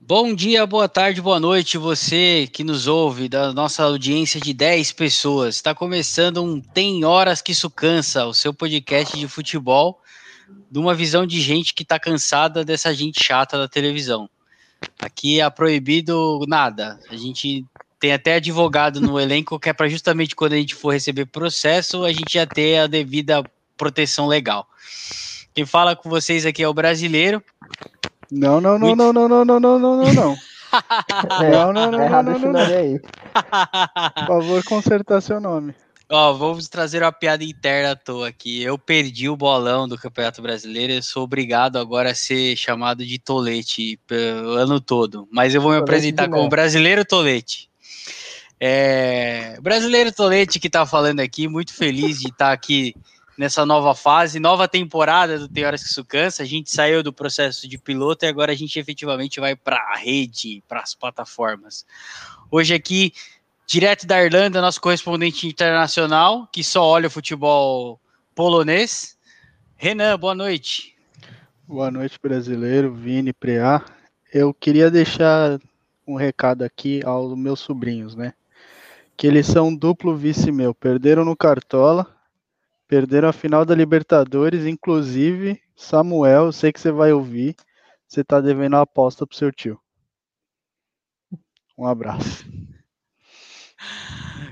Bom dia, boa tarde, boa noite, você que nos ouve, da nossa audiência de 10 pessoas. Está começando um Tem Horas que Isso Cansa, o seu podcast de futebol, de uma visão de gente que está cansada dessa gente chata da televisão. Aqui é proibido nada. A gente tem até advogado no elenco que é para justamente quando a gente for receber processo, a gente já ter a devida proteção legal. Quem fala com vocês aqui é o brasileiro. Não, não, não, Muito- não, não, não, não, não, não, não, não. É, Não, não, não, tá não, não, não, aí. Por favor, consertar seu nome. Ó, vamos trazer uma piada interna à toa aqui. Eu perdi o bolão do Campeonato Brasileiro, eu sou obrigado agora a ser chamado de Tolete pelo ano todo. Mas eu vou me Tolete apresentar como. Brasileiro Tolete. É, Brasileiro Tolete que tá falando aqui, muito feliz de estar aqui nessa nova fase, nova temporada do Tem Horas que Isso Cansa. A gente saiu do processo de piloto e agora a gente efetivamente vai para a rede, para as plataformas. Hoje aqui direto da Irlanda, nosso correspondente internacional, que só olha o futebol polonês. Renan, boa noite. Boa noite, brasileiro, Vini, Preá. Eu queria deixar um recado aqui aos meus sobrinhos, né? Que eles são duplo vice meu. Perderam no Cartola, perderam a final da Libertadores, inclusive, Samuel, eu sei que você vai ouvir. Você tá devendo a aposta pro seu tio. Um abraço.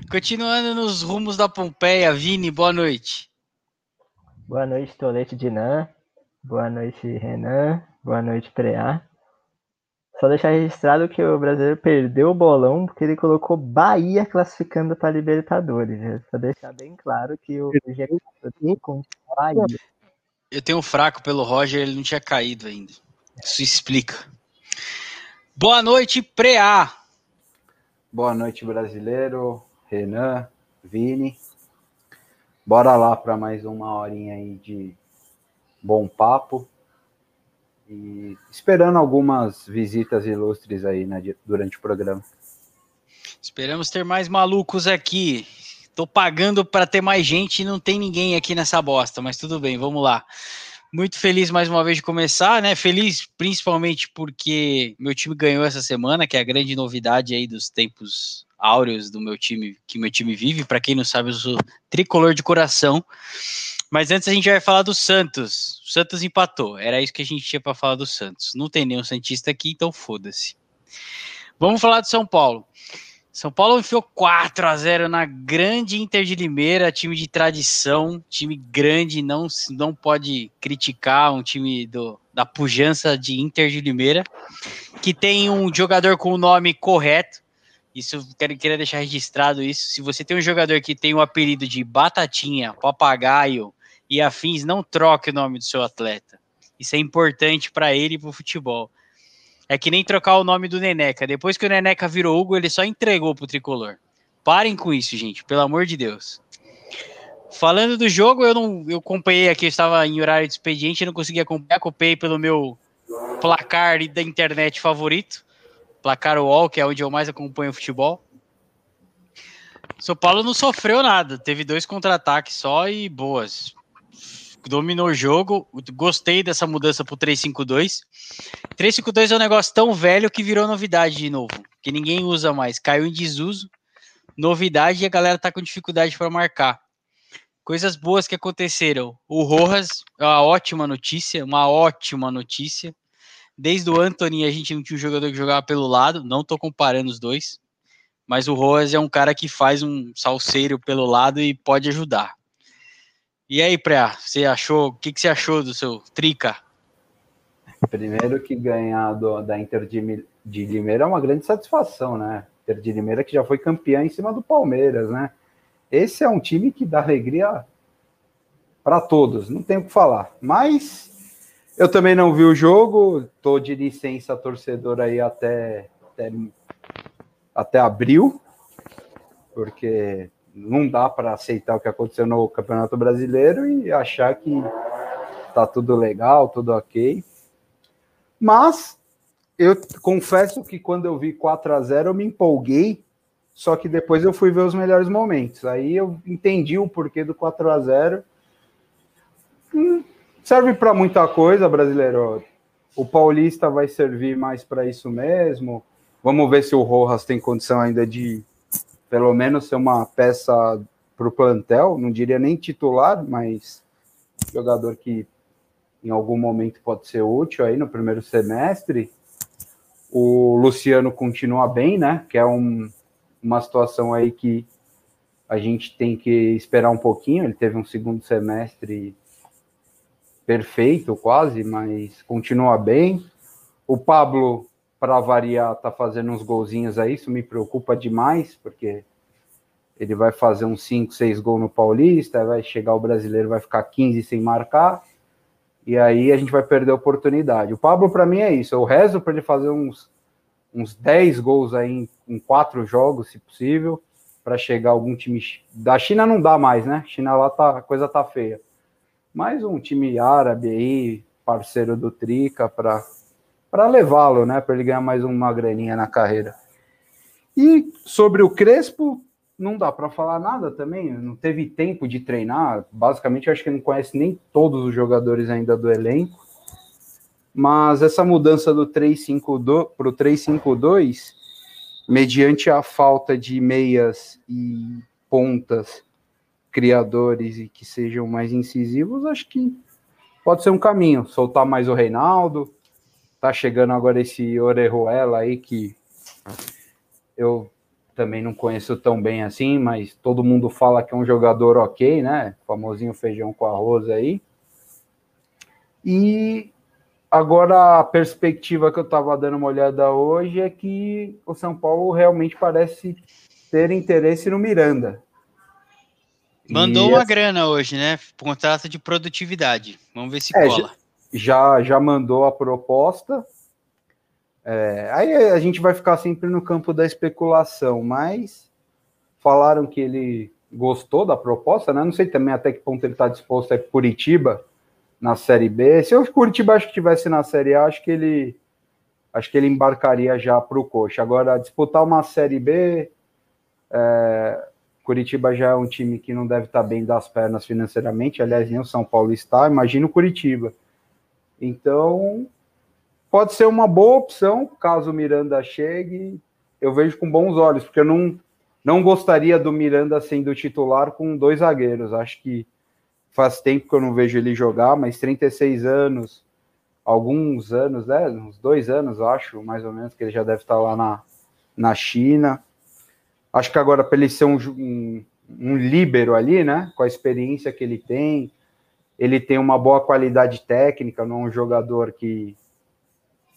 Continuando nos rumos da Pompeia, Vini, boa noite. Boa noite, Tolete Dinan. Boa noite, Renan. Boa noite, Preá. Só deixar registrado que o brasileiro perdeu o bolão porque ele colocou Bahia classificando para Libertadores. né? Só deixar bem claro que o G4 tem com Bahia. Eu tenho um fraco pelo Roger, ele não tinha caído ainda. Isso explica. Boa noite, Preá. Boa noite, brasileiro, Renan, Vini. Bora lá para mais uma horinha aí de bom papo. E esperando algumas visitas ilustres aí né, durante o programa. Esperamos ter mais malucos aqui. Tô pagando para ter mais gente e não tem ninguém aqui nessa bosta, mas tudo bem, vamos lá. Muito feliz mais uma vez de começar, né? Feliz principalmente porque meu time ganhou essa semana, que é a grande novidade aí dos tempos áureos do meu time, que meu time vive. Para quem não sabe, eu sou tricolor de coração. Mas antes a gente vai falar do Santos. O Santos empatou. Era isso que a gente tinha para falar do Santos. Não tem nenhum Santista aqui, então foda-se. Vamos falar do São Paulo. São Paulo enfiou 4 a 0 na grande Inter de Limeira, time de tradição, time grande, não, não pode criticar um time do, da pujança de Inter de Limeira, que tem um jogador com o nome correto. Isso quero, queria deixar registrado isso. Se você tem um jogador que tem o apelido de Batatinha, Papagaio e afins, não troque o nome do seu atleta. Isso é importante para ele e para o futebol. É que nem trocar o nome do Neneca. Depois que o Neneca virou Hugo, ele só entregou pro tricolor. Parem com isso, gente, pelo amor de Deus. Falando do jogo, eu não eu acompanhei aqui, eu estava em horário de expediente, eu não consegui acompanhar, acompanhei pelo meu placar da internet favorito, placar UOL, que é onde eu mais acompanho o futebol. São Paulo não sofreu nada, teve dois contra-ataques só e boas. Dominou o jogo, gostei dessa mudança pro 3-5-2. 352 é um negócio tão velho que virou novidade de novo, que ninguém usa mais. Caiu em desuso, novidade e a galera tá com dificuldade para marcar. Coisas boas que aconteceram. O Rojas, uma ótima notícia, uma ótima notícia. Desde o Anthony a gente não tinha um jogador que jogava pelo lado, não tô comparando os dois, mas o Rojas é um cara que faz um salseiro pelo lado e pode ajudar. E aí, Preá, você achou, o que, que você achou do seu Trica? Primeiro que ganhar do- da Inter de, de Limeira é uma grande satisfação, né? Inter de Limeira que já foi campeã em cima do Palmeiras, né? Esse é um time que dá alegria para todos, não tem o que falar. Mas eu também não vi o jogo, tô de licença torcedor aí até, até, até abril, porque não dá para aceitar o que aconteceu no Campeonato Brasileiro e achar que tá tudo legal, tudo ok. Mas eu confesso que quando eu vi 4 a 0 eu me empolguei, só que depois eu fui ver os melhores momentos. Aí eu entendi o porquê do 4 a 0 hum, Serve para muita coisa, brasileiro. O Paulista vai servir mais para isso mesmo. Vamos ver se o Rojas tem condição ainda de, pelo menos, ser uma peça para o plantel. Não diria nem titular, mas jogador que em algum momento pode ser útil aí no primeiro semestre. O Luciano continua bem, né? Que é um, uma situação aí que a gente tem que esperar um pouquinho. Ele teve um segundo semestre perfeito, quase, mas continua bem. O Pablo, para variar, tá fazendo uns golzinhos aí. Isso me preocupa demais, porque ele vai fazer uns 5, 6 gols no Paulista, vai chegar o brasileiro, vai ficar 15 sem marcar e aí a gente vai perder a oportunidade. O Pablo, para mim, é isso. Eu rezo para ele fazer uns, uns 10 gols aí em, em quatro jogos, se possível, para chegar algum time. Da China não dá mais, né? China lá tá, a coisa tá feia. Mas um time árabe aí, parceiro do Trica, para levá-lo, né? Para ele ganhar mais uma graninha na carreira. E sobre o Crespo, não dá para falar nada também, não teve tempo de treinar. Basicamente, acho que não conhece nem todos os jogadores ainda do elenco. Mas essa mudança do 3-5-2 para o 3-5-2, mediante a falta de meias e pontas criadores e que sejam mais incisivos, acho que pode ser um caminho. Soltar mais o Reinaldo. Tá chegando agora esse Orejuela aí que eu também não conheço tão bem assim, mas todo mundo fala que é um jogador ok, né? Famosinho feijão com arroz aí. E agora a perspectiva que eu estava dando uma olhada hoje é que o São Paulo realmente parece ter interesse no Miranda. Mandou e uma essa... grana hoje, né? Contrato de produtividade. Vamos ver se é, cola. Já, já mandou a proposta. É, aí a gente vai ficar sempre no campo da especulação, mas falaram que ele gostou da proposta, né? Não sei também até que ponto ele está disposto a ir Curitiba na Série B. Se o Curitiba acho que tivesse na Série A, acho que ele acho que ele embarcaria já para o Coxa. Agora, disputar uma Série B, é, Curitiba já é um time que não deve estar bem das pernas financeiramente, aliás, nem o São Paulo está, imagina o Curitiba. Então, pode ser uma boa opção, caso o Miranda chegue. Eu vejo com bons olhos, porque eu não, não gostaria do Miranda sendo titular com dois zagueiros. Acho que faz tempo que eu não vejo ele jogar, mas 36 anos, alguns anos, né? Uns dois anos, acho, mais ou menos, que ele já deve estar lá na, na China. Acho que agora, para ele ser um, um, um líbero ali, né? Com a experiência que ele tem, ele tem uma boa qualidade técnica, não é um jogador que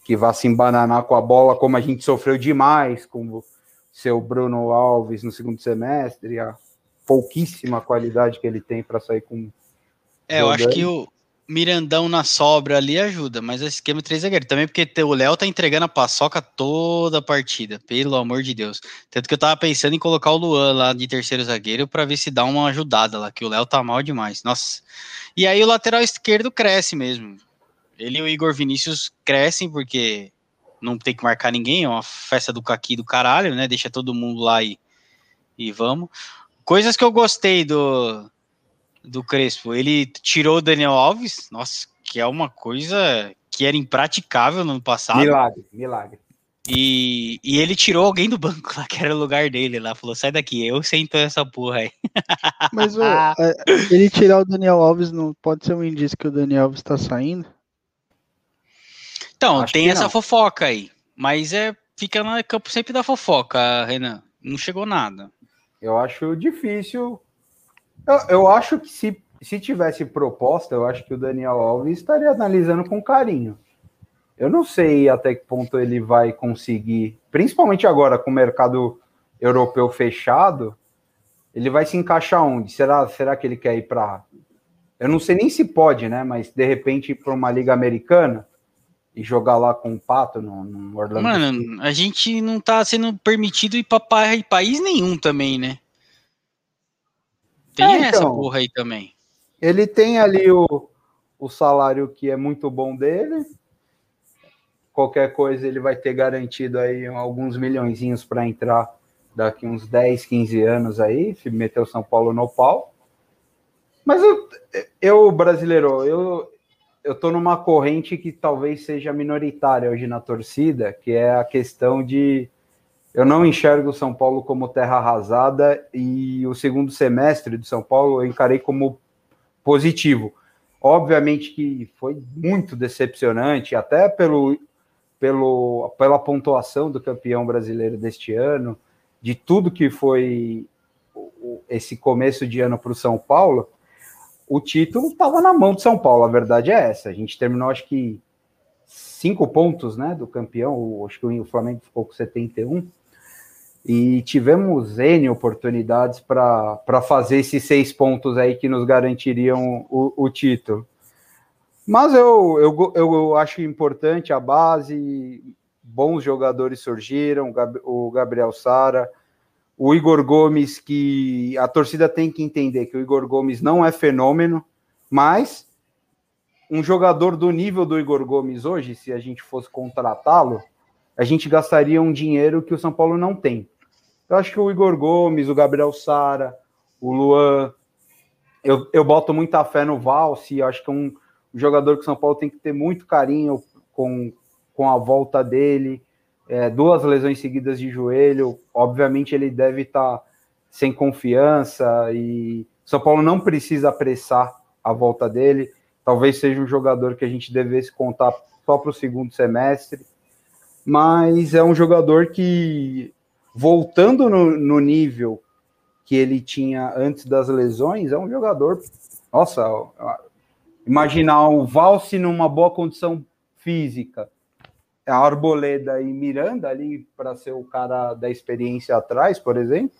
que vá se embananar com a bola, como a gente sofreu demais com o seu Bruno Alves no segundo semestre, a pouquíssima qualidade que ele tem para sair com. É, eu acho que o Mirandão na sobra ali ajuda, mas esse esquema 3 zagueiro também, porque o Léo tá entregando a paçoca toda a partida, pelo amor de Deus. Tanto que eu tava pensando em colocar o Luan lá de terceiro zagueiro para ver se dá uma ajudada lá, que o Léo tá mal demais. Nossa. E aí o lateral esquerdo cresce mesmo. Ele e o Igor Vinícius crescem porque não tem que marcar ninguém, é uma festa do caqui do caralho, né? Deixa todo mundo lá e, e vamos. Coisas que eu gostei do, do Crespo. Ele tirou o Daniel Alves, nossa, que é uma coisa que era impraticável no ano passado. Milagre, milagre. E, e ele tirou alguém do banco lá, que era o lugar dele lá. Falou: sai daqui, eu sento essa porra aí. Mas o, é, ele tirar o Daniel Alves não pode ser um indício que o Daniel Alves está saindo? Então, Acho tem essa não. fofoca aí. Mas é fica no campo sempre da fofoca, Renan. Não chegou nada. Eu acho difícil. Eu, eu acho que se, se tivesse proposta, eu acho que o Daniel Alves estaria analisando com carinho. Eu não sei até que ponto ele vai conseguir, principalmente agora com o mercado europeu fechado, ele vai se encaixar onde? Será, será que ele quer ir para. Eu não sei nem se pode, né? Mas de repente ir para uma liga americana e jogar lá com o Pato no, no Orlando. Mano, a gente não tá sendo permitido ir pra país nenhum também, né? Tem é, essa então, porra aí também. Ele tem ali o, o salário que é muito bom dele. qualquer coisa ele vai ter garantido aí alguns milhões para entrar daqui uns 10, 15 anos aí, se meter o São Paulo no pau. Mas eu, eu brasileiro, eu, eu tô numa corrente que talvez seja minoritária hoje na torcida, que é a questão de eu não enxergo o São Paulo como terra arrasada e o segundo semestre do São Paulo eu encarei como positivo. Obviamente que foi muito decepcionante, até pelo, pelo, pela pontuação do campeão brasileiro deste ano, de tudo que foi esse começo de ano para o São Paulo, o título estava na mão de São Paulo, a verdade é essa. A gente terminou, acho que, cinco pontos né, do campeão, acho que o Flamengo ficou com 71, e tivemos N oportunidades para fazer esses seis pontos aí que nos garantiriam o, o título. Mas eu, eu, eu acho importante a base, bons jogadores surgiram, o Gabriel Sara, o Igor Gomes, que a torcida tem que entender que o Igor Gomes não é fenômeno, mas um jogador do nível do Igor Gomes hoje, se a gente fosse contratá-lo, a gente gastaria um dinheiro que o São Paulo não tem. Eu acho que o Igor Gomes, o Gabriel Sara, o Luan, eu, eu boto muita fé no Valse, acho que é um jogador que o São Paulo tem que ter muito carinho com, com a volta dele é, duas lesões seguidas de joelho, obviamente ele deve estar tá sem confiança e São Paulo não precisa apressar a volta dele. Talvez seja um jogador que a gente devesse contar só para o segundo semestre, mas é um jogador que, voltando no, no nível que ele tinha antes das lesões, é um jogador. Nossa, imaginar o Valse numa boa condição física, a Arboleda e Miranda ali para ser o cara da experiência atrás, por exemplo,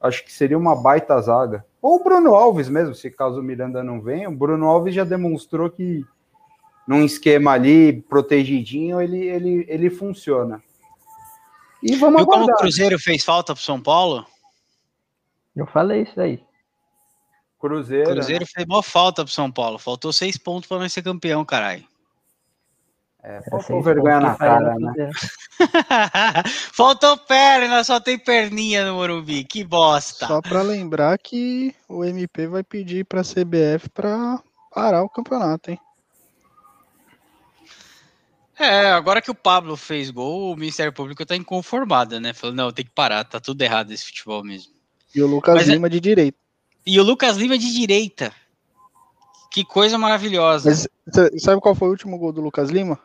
acho que seria uma baita zaga. Ou o Bruno Alves mesmo, se caso o Miranda não venha, o Bruno Alves já demonstrou que num esquema ali protegidinho ele, ele, ele funciona. E vamos Viu como o Cruzeiro fez falta para São Paulo? Eu falei isso aí. Cruzeiro. Cruzeiro né? fez boa falta para São Paulo. Faltou seis pontos para nós ser campeão, caralho. É, faltou vergonha na cara, né? Faltou perna, só tem perninha no Morumbi, que bosta. Só para lembrar que o MP vai pedir para a CBF para parar o campeonato, hein? É, agora que o Pablo fez gol, o Ministério Público tá inconformado, né? Falou, não, tem que parar, tá tudo errado esse futebol mesmo. E o Lucas Mas é Lima é... de direita. E o Lucas Lima de direita. Que coisa maravilhosa. Mas, sabe qual foi o último gol do Lucas Lima?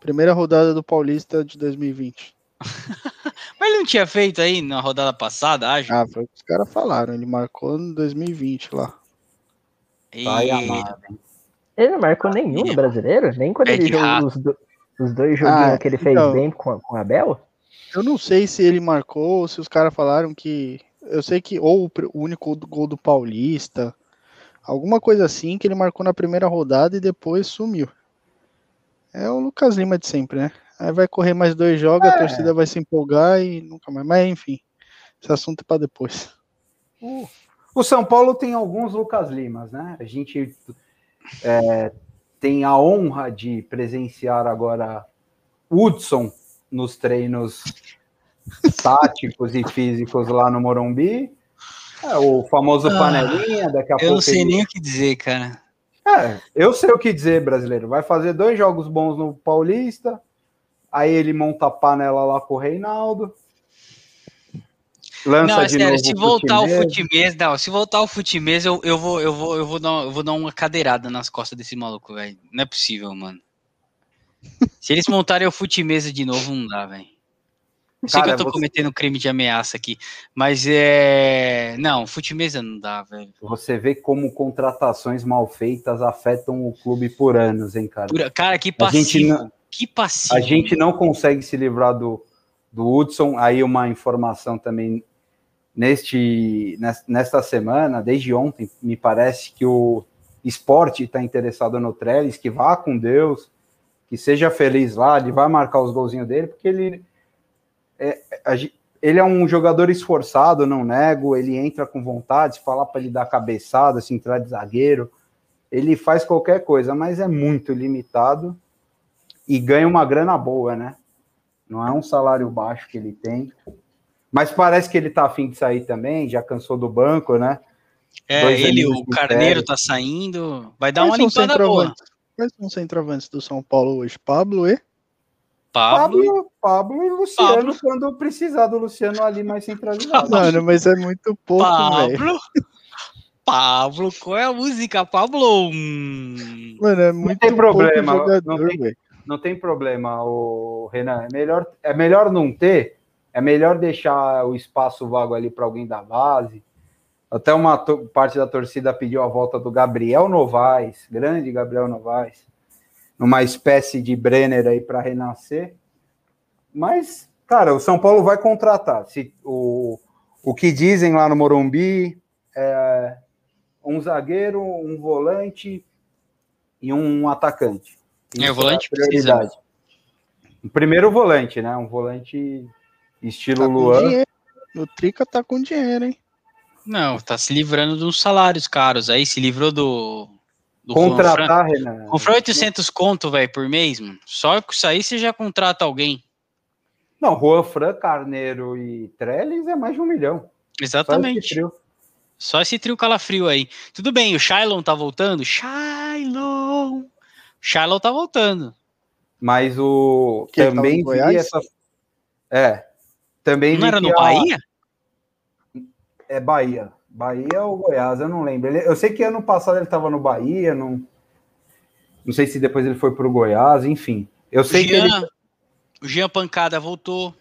Primeira rodada do Paulista de 2020. Mas ele não tinha feito aí na rodada passada, acho? Ah, foi o que os caras falaram. Ele marcou em 2020 lá. E... Ele não marcou nenhum no brasileiro? Nem quando é ele jogou os, do, os, dois joguinhos ah, que ele fez então, bem com, com a Abel? Eu não sei se ele marcou ou se os caras falaram que. Eu sei que ou o único gol do Paulista, alguma coisa assim que ele marcou na primeira rodada e depois sumiu. É o Lucas Lima de sempre, né? Aí vai correr mais dois jogos, é. a torcida vai se empolgar e nunca mais. Mas enfim, esse assunto é para depois. O São Paulo tem alguns Lucas Limas, né? A gente é, tem a honra de presenciar agora Hudson nos treinos táticos e físicos lá no Morumbi. É, o famoso ah, panelinha, daqui a eu pouco. Eu não sei ele... nem o que dizer, cara. É, eu sei o que dizer, brasileiro. Vai fazer dois jogos bons no Paulista, aí ele monta a panela lá com o Reinaldo. Lança não, é sério, se voltar o futimês, não, se voltar o futimês, eu, eu, vou, eu, vou, eu, vou dar, eu vou dar uma cadeirada nas costas desse maluco, velho. Não é possível, mano. se eles montarem o futimesa de novo, não dá, velho. Sei Cara, que eu tô você... cometendo crime de ameaça aqui, mas é. Não, futimesa não dá, velho. Você vê como contratações mal feitas afetam o clube por anos, hein, cara? Por... Cara, que passivo. Não... Que passivo. A gente não consegue se livrar do, do Hudson. Aí, uma informação também neste, nesta semana, desde ontem, me parece que o esporte está interessado no Trellis, que vá com Deus, que seja feliz lá, ele vai marcar os golzinhos dele, porque ele é, ele é um jogador esforçado, não nego, ele entra com vontade, falar para ele dar cabeçada, se entrar de zagueiro, ele faz qualquer coisa, mas é muito limitado. e ganha uma grana boa, né? Não é um salário baixo que ele tem. Mas parece que ele tá afim de sair também, já cansou do banco, né? É, Dois ele, o Carneiro férias. tá saindo. Vai dar Quais uma limpada boa. Quais são os centroavantes do São Paulo hoje? Pablo e? Pablo. Pablo, Pablo e Luciano, Pablo. quando precisar do Luciano ali mais centralizado. Mano, mas é muito pouco, velho. Pablo. Pablo, qual é a música, Pablo? Hum. Mano, é muito tem problema, pouco jogador, não tem-. Não tem problema, o Renan. É melhor, é melhor não ter, é melhor deixar o espaço vago ali para alguém da base. Até uma parte da torcida pediu a volta do Gabriel Novaes, grande Gabriel Novaes, numa espécie de Brenner aí para renascer. Mas, cara, o São Paulo vai contratar. Se, o, o que dizem lá no Morumbi é um zagueiro, um volante e um atacante. É, o Isso volante a prioridade. precisa. O primeiro volante, né? Um volante estilo Tá Luan. dinheiro. O Trica tá com dinheiro, hein? Não, tá se livrando de uns salários caros aí, se livrou do. do Juan. Contratar, Renan. Comprou 800 conto, velho, por mês, mano. Só que isso aí você já contrata alguém. Não, Juan Fran, Carneiro e Trellis é mais de um milhão. Só esse Exatamente. trio. Só esse trio calafrio aí. Tudo bem, o Shailon tá voltando? Shailon! Shailon tá voltando. Mas o Que também vi essa. É. Também Não era no que a- Bahia? É Bahia. Bahia ou Goiás, eu não lembro. Ele- eu sei que ano passado ele estava no Bahia, não. Não sei se depois ele foi pro Goiás, enfim. Eu O sei que ele, Jean, o Jean Pancada voltou.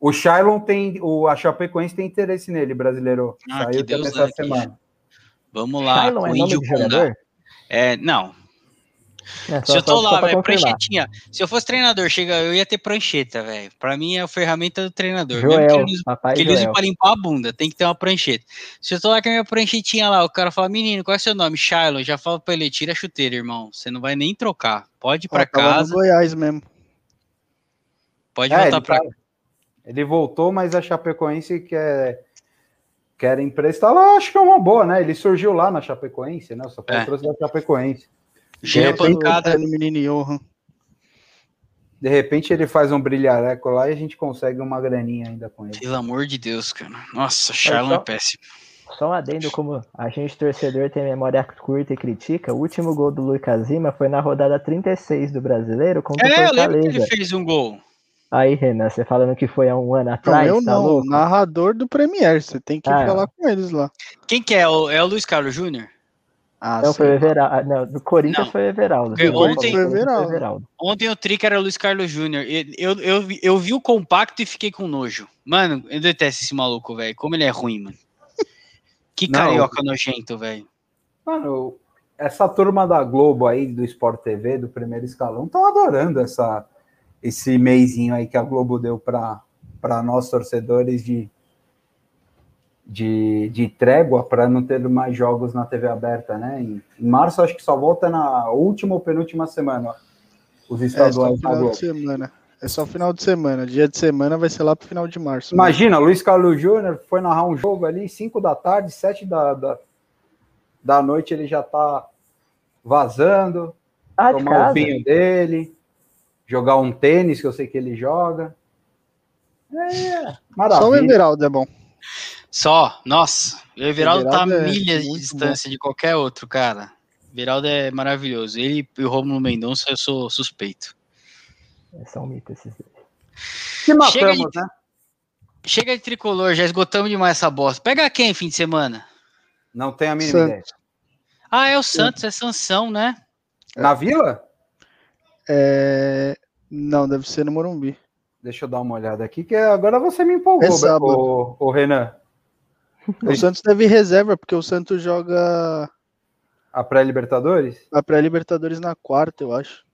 o Shailon tem. O, a Chapecoense tem interesse nele, brasileiro. Ah, Saiu que Deus também essa dane, semana. Vamos lá, Shailon com é o Índio jogador? É, não. É, Se eu tô lá, velho, pranchetinha. Se eu fosse treinador, chega, eu ia ter prancheta, velho. Pra mim é a ferramenta do treinador. Mesmo que Joel, ele use- papai que ele use pra limpar a bunda, tem que ter uma prancheta. Se eu tô lá com a minha pranchetinha lá, o cara fala, menino, qual é seu nome? Shiloh. Já falo pra ele, tira a chuteira, irmão. Você não vai nem trocar. Pode ir pra tava casa, no Goiás mesmo. pode É, voltar ele, pra tá- ele voltou, mas a Chapecoense quer, quer emprestá-lo. Acho que é uma boa, né? Ele surgiu lá na Chapecoense, né? Paulo É. trouxe da Chapecoense. Jean Tem Pancada. o menino Johan. De repente ele faz um brilhareco lá e a gente consegue uma graninha ainda com ele. Pelo amor de Deus, cara. Nossa, Shailon só- é péssimo. Só um adendo como a gente torcedor tem memória curta e critica, o último gol do Lucas Lima foi na rodada 36 do Brasileiro contra o É, eu lembro que Fortaleza. ele fez um gol. Aí, Renan, você falando que foi há um ano Não, atrás, eu tá não. louco? O narrador do Premier. Você tem que Ah, falar com eles lá. Quem que é? É o Luiz Carlos Júnior? Ah, Não, sim. foi o Everaldo. Não, do Corinthians Não. foi o Everaldo. Ontem- foi o Everaldo. Everaldo. Ontem o trick era o Luiz Carlos Júnior. Eu, eu, vi- eu vi o compacto e fiquei com nojo. Mano, eu detesto esse maluco, velho. Como ele é ruim, mano. Que Não. carioca nojento, velho. Mano, essa turma da Globo aí, do Sport TV, do primeiro escalão, estão adorando essa, esse meizinho aí que a Globo deu para nós torcedores de, de, de trégua para não ter mais jogos na TV aberta, né? Em, em março, acho que só volta na última ou penúltima semana, os É só estaduais final de semana. É só final de semana. Dia de semana vai ser lá pro final de março. né? Imagina, Luiz Carlos Júnior foi narrar um jogo ali, 5 da tarde, 7 da, da, da noite, ele já tá vazando, Ah, de tomar o casa? vinho dele, jogar um tênis, que eu sei que ele joga. É, Só o maravilha. Everaldo é bom. Só, nossa. O Everaldo tá é milhas de distância de qualquer outro, cara. O Everaldo é maravilhoso. Ele e o Romulo Mendonça, eu sou suspeito. É só um mito esses dois. Que matamos, Chega aí. né? Chega de tricolor, já esgotamos demais essa bosta. Pega quem fim de semana? Não tem a mínima Santos. ideia. Ah, é o Santos, é Sansão, né? Na Vila? É... Não, deve ser no Morumbi. Deixa eu dar uma olhada aqui, que agora você me empolgou, É o, o Renan. O Santos deve reserva, porque o Santos joga A pré-Libertadores? a pré-Libertadores na quarta, eu acho.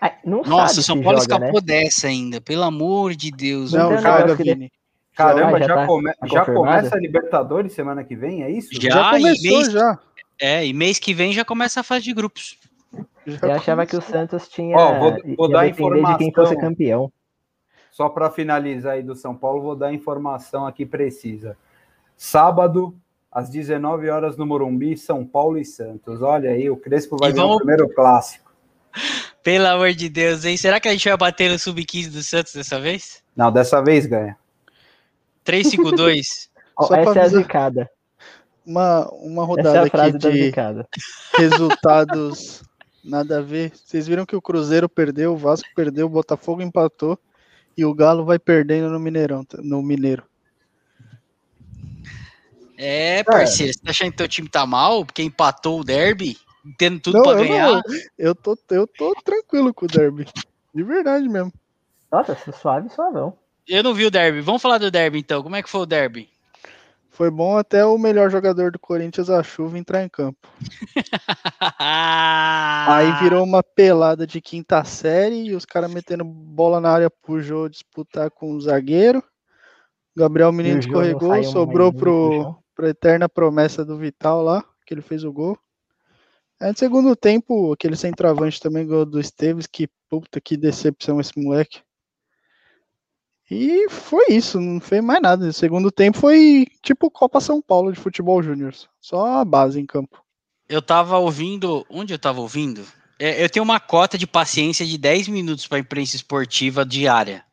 Ai, não Nossa, sabe o São Paulo joga, né? escapou dessa ainda, pelo amor de Deus. Não Não, joga, Vini. Caramba, já já, tá- come- já começa a Libertadores semana que vem, é isso? Já. Já começou, mês- já. É, e mês que vem já começa a fase de grupos. Já Eu achava que o. Santos tinha. Ó, vou- vou dar depender de quem fosse informação. campeão. Só para finalizar aí do São Paulo, vou dar a informação aqui precisa. Sábado, às 19 horas no Morumbi, São Paulo e Santos. Olha aí, o Crespo vai E ganhar o vamos- primeiro clássico. Pelo amor de Deus, hein? Será que a gente vai bater no sub-15 do Santos dessa vez? Não, dessa vez ganha. 352. Ó, Só pra essa é a zicada. Uma, uma Essa é rodada a aqui frase da de zicada. resultados nada a ver. Vocês viram que o Cruzeiro perdeu, o Vasco perdeu, o Botafogo empatou e o Galo vai perdendo no Mineirão, no Mineiro. É, parceiro, você tá achando que teu time tá mal? Porque empatou o derby? Tendo tudo Não, pra eu ganhar? não, eu tô, eu tô tranquilo com o derby. De verdade mesmo. Nossa, suave, suavão. Eu não vi o derby. Vamos falar do derby então. Como é que foi o derby? Foi bom até o melhor jogador do Corinthians, a chuva, entrar em campo. Aí virou uma pelada de quinta série e os caras metendo bola na área pro Jô disputar com o zagueiro. Gabriel Menino escorregou, sobrou pro, chão? pra eterna promessa do Vital lá, que ele fez o gol. Aí no segundo tempo, aquele centroavante também ganhou do Esteves, que puta que decepção esse moleque. E foi isso, não fez mais nada. No segundo tempo foi tipo Copa São Paulo de futebol júnior, só a base em campo. Eu tava ouvindo. Onde eu tava ouvindo? É, eu tenho uma cota de paciência de 10 minutos pra imprensa esportiva diária.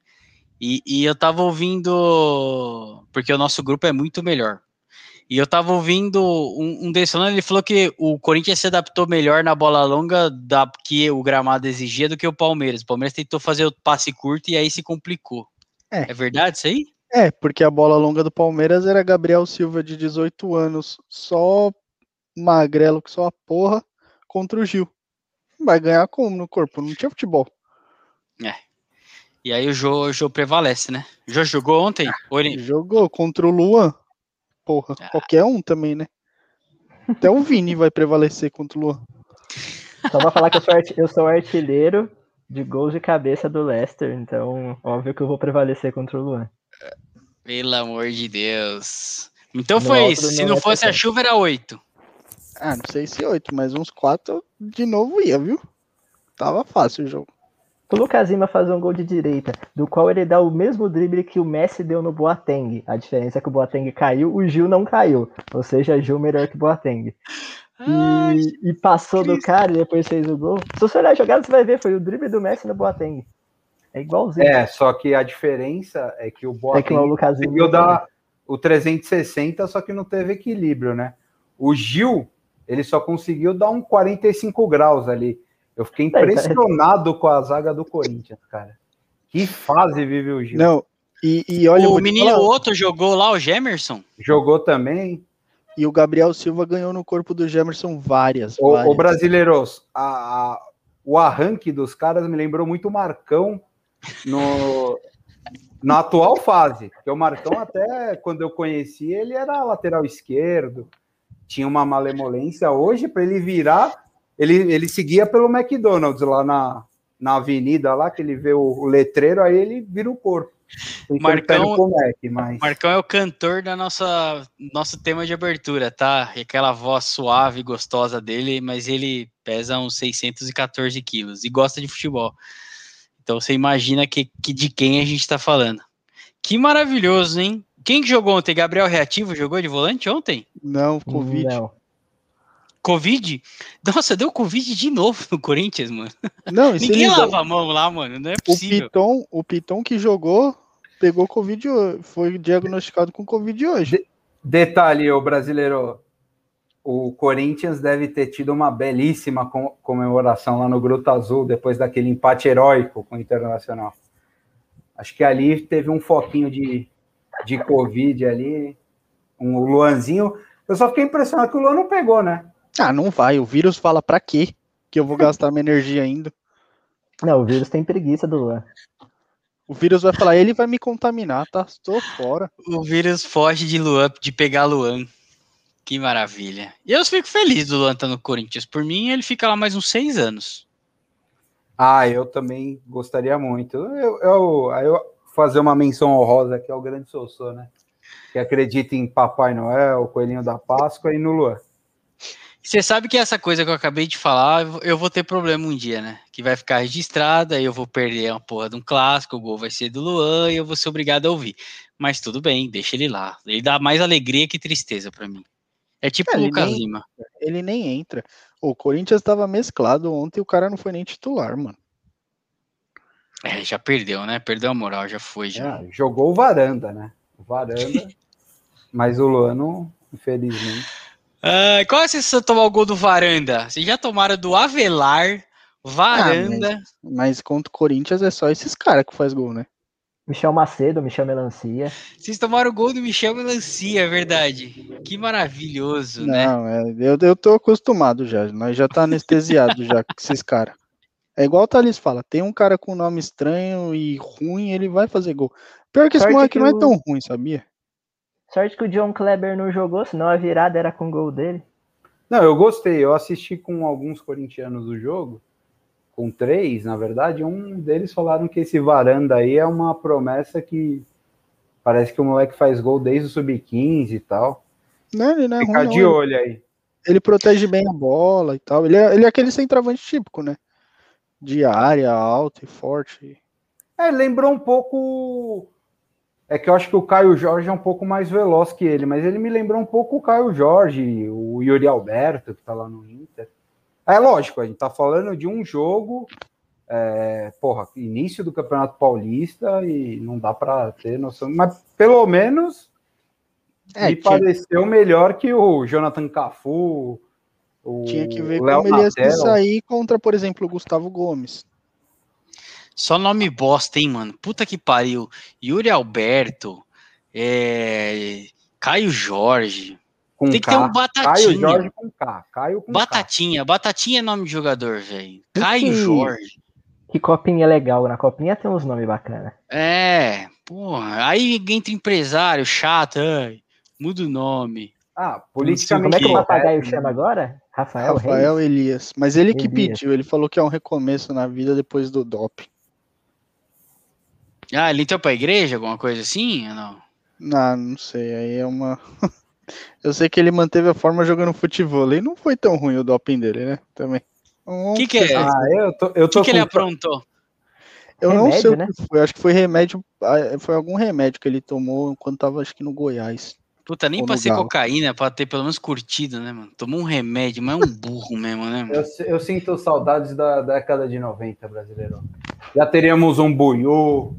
E, e eu tava ouvindo. Porque o nosso grupo é muito melhor. E eu tava ouvindo um, um ele falou que o Corinthians se adaptou melhor na bola longa da que o gramado exigia do que o Palmeiras. O Palmeiras tentou fazer o passe curto e aí se complicou. É. É verdade isso aí? É, porque a bola longa do Palmeiras era Gabriel Silva de 18 anos, só magrelo que só a porra, contra o Gil. Vai ganhar como no corpo? Não tinha futebol. E aí o Jô, Jô prevalece, né? O Jô jogou ontem? Ou ele- Jogou contra o Luan. Porra, Ah. qualquer um também, né? Até o Vini vai prevalecer contra o Luan. Só pra falar que eu sou, eu sou artilheiro de gols de cabeça do Leicester, então óbvio que eu vou prevalecer contra o Luan. Pelo amor de Deus. Então No foi isso. Se não fosse a chuva, era oito. Ah, não sei se oito, mas uns quatro de novo ia, viu? Tava fácil o jogo. O Lucas Lima faz um gol de direita, do qual ele dá o mesmo drible que o Messi deu no Boateng. A diferença é que o Boateng caiu, o Gil não caiu. Ou seja, Gil melhor que o Boateng. E, e passou do cara e depois fez o gol. Se você olhar a jogada, você vai ver, foi o drible do Messi no Boateng. É igualzinho. É, só que a diferença é que o É que o Boateng Lucas Lima. conseguiu dar o 360, só que não teve equilíbrio, né? O Gil, ele só conseguiu dar um 45 graus ali. Eu fiquei impressionado com a zaga do Corinthians, cara. Que fase vive o Gil. Não, e, e olha, o menino falar, outro jogou lá, o Gemerson. Jogou também. e o Gabriel Silva ganhou no corpo do Gemerson várias. O, várias. o Brasileiros, a- a- o arranque dos caras me lembrou muito o Marcão no, na atual fase. Porque o Marcão, até quando eu conheci, ele era lateral esquerdo, tinha uma malemolência. Hoje, para ele virar, ele, ele seguia pelo McDonald's lá na, na avenida, lá que ele vê o, o letreiro, aí ele vira o corpo. Marcão- Mac, mas... Marcão é o cantor da nossa nosso tema de abertura, tá? E aquela voz suave e gostosa dele, mas ele pesa uns 614 quilos e gosta de futebol. Então você imagina que, que de quem a gente tá falando. Que maravilhoso, hein? Quem que jogou ontem? Gabriel Reativo jogou de volante ontem? Não, Covid. Não. Covid? Nossa, deu Covid de novo no Corinthians, mano. Não, Ninguém lava a mão lá, mano. Não é o possível. Piton, o Piton que jogou pegou Covid, ho- foi diagnosticado com Covid hoje. Detalhe, o brasileiro, o Corinthians deve ter tido uma belíssima com- comemoração lá no Gruta Azul, depois daquele empate heróico com o Internacional. Acho que ali teve um foquinho de, de Covid ali, um Luanzinho. Eu só fiquei impressionado que o Luan não pegou, né? Ah, não vai. O vírus fala pra quê? Que eu vou gastar minha energia ainda. Não, o vírus tem preguiça do Luan. O vírus vai falar, ele vai me contaminar, tá? Estou fora. O vírus foge de Luan, de pegar Luan. Que maravilha. E eu fico feliz do Luan estar no Corinthians. Por mim, ele fica lá mais uns seis anos. Ah, eu também gostaria muito. Eu, eu, aí eu fazer uma menção honrosa aqui ao grande Sossô, né? Que acredita em Papai Noel, Coelhinho da Páscoa e no Luan. Você sabe que essa coisa que eu acabei de falar, eu vou- ter problema um dia, né? Que vai ficar registrada, aí eu vou perder uma porra de um clássico, o gol vai ser do Luan e eu vou ser obrigado a ouvir. Mas tudo bem, deixa ele lá. Ele dá mais alegria que tristeza pra mim. É tipo É, o ele Lucas nem- Lima. Ele nem entra. O Corinthians tava mesclado ontem e o cara não foi nem titular, mano. É, já perdeu, né? Perdeu a moral, já foi, já. É, jogou o Varanda, né? O Varanda. mas o Luano, infelizmente. Ah, qual é a sensação de tomar o gol do Varanda? Vocês já tomaram do Avelar, Varanda. Mas contra o Corinthians é só esses caras que faz gol, né? Michel Macedo, Michel Melancia. Vocês tomaram o gol do Michel Melancia, é verdade. Que maravilhoso, né? Não, é, eu, eu tô acostumado já. Nós já tá anestesiado já com esses caras. É igual o Thales fala, tem um cara com nome estranho e ruim, ele vai fazer gol. Pior que esse moleque que não é tão ruim, sabia? Sorte que o John Kleber não jogou, senão a virada era com o gol dele. Não, eu gostei. Eu assisti com alguns corintianos o jogo, com três, na verdade. Um deles falaram que esse Varanda aí é uma promessa que parece que o moleque faz gol desde o sub-15 e tal. Não, ele não é Fica ruim, de não. olho aí. Ele protege bem a bola e tal. Ele é, ele é aquele centroavante típico, né? De área, alto e forte. É, lembrou um pouco. É que eu acho que o Caio Jorge é um pouco mais veloz que ele, mas ele me lembrou um pouco o Caio Jorge, o Yuri Alberto, que tá lá no Inter. É lógico, a gente tá falando de um jogo, é, porra, início do Campeonato Paulista e não dá para ter noção, mas pelo menos É, me pareceu melhor que o Jonathan Cafu, o tinha que ver Léo como ele ia se sair contra, por exemplo, o Gustavo Gomes. Só nome bosta, hein, mano? Puta que pariu. Yuri Alberto, é, Caio Jorge. com Tem que K. ter um Caio Batatinha. Jorge com K. Caio com K. Batatinha. Batatinha é nome de jogador, velho. Caio que- Jorge. Que copinha legal. Na copinha tem uns nomes bacanas. É, porra. Aí entra empresário chato, ai, muda o nome. Ah, Como politicamente é que o papagaio né? chama agora? Rafael, Rafael Reis? Elias. Mas ele que Elias. pediu, ele falou que é um recomeço na vida depois do doping. Ah, ele entrou pra igreja, alguma coisa assim? ou Não. Não, não sei, aí é uma. Eu sei que ele manteve a forma jogando futebol. E não foi tão ruim o doping dele, né? Também. O que, que é? Ah, eu tô, eu O tô que, que ele aprontou? Eu não Remédio, sei o né? que foi. Acho que foi remédio. ah, Foi algum remédio que ele tomou quando tava, acho que no Goiás. Puta, nem Galo. cocaína, pra ter pelo menos curtido, né, mano? Tomou um remédio, mas é um burro mesmo, né, mano? Eu, eu sinto saudades da década de 90, brasileiro. Já teríamos um Buiú,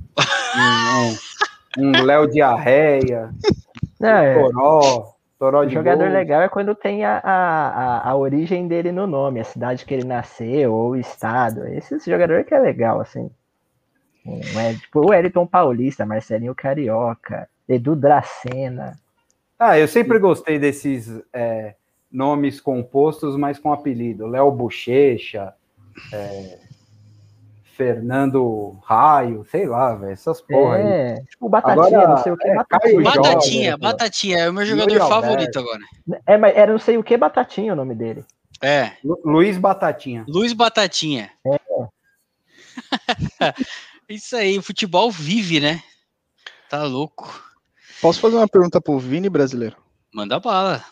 um, um, um Léo Diarreia, Não, é, Toró, Toró o de jogador gol. legal é quando tem a, a, a, a origem dele no nome, a cidade que ele nasceu, ou o estado. Esse, esse jogador que é legal, assim. Um, é, tipo, o Wellington Paulista, Marcelinho Carioca, Edu Dracena. Ah, eu sempre gostei desses é, nomes compostos, mas com apelido. Léo Bochecha, é, Fernando Raio, sei lá, velho, essas porra aí. É, tipo, Batatinha, Agora, não sei o que, é, Batatinha. Jorge, Batatinha, né, Batatinha, é o meu Yuri jogador Alberto. favorito agora. É, mas era não sei o que Batatinha o nome dele. É, Lu- Luiz Batatinha. Luiz Batatinha. Isso aí, o futebol vive, né? Tá louco. Posso fazer uma pergunta pro Vini brasileiro? Manda bala.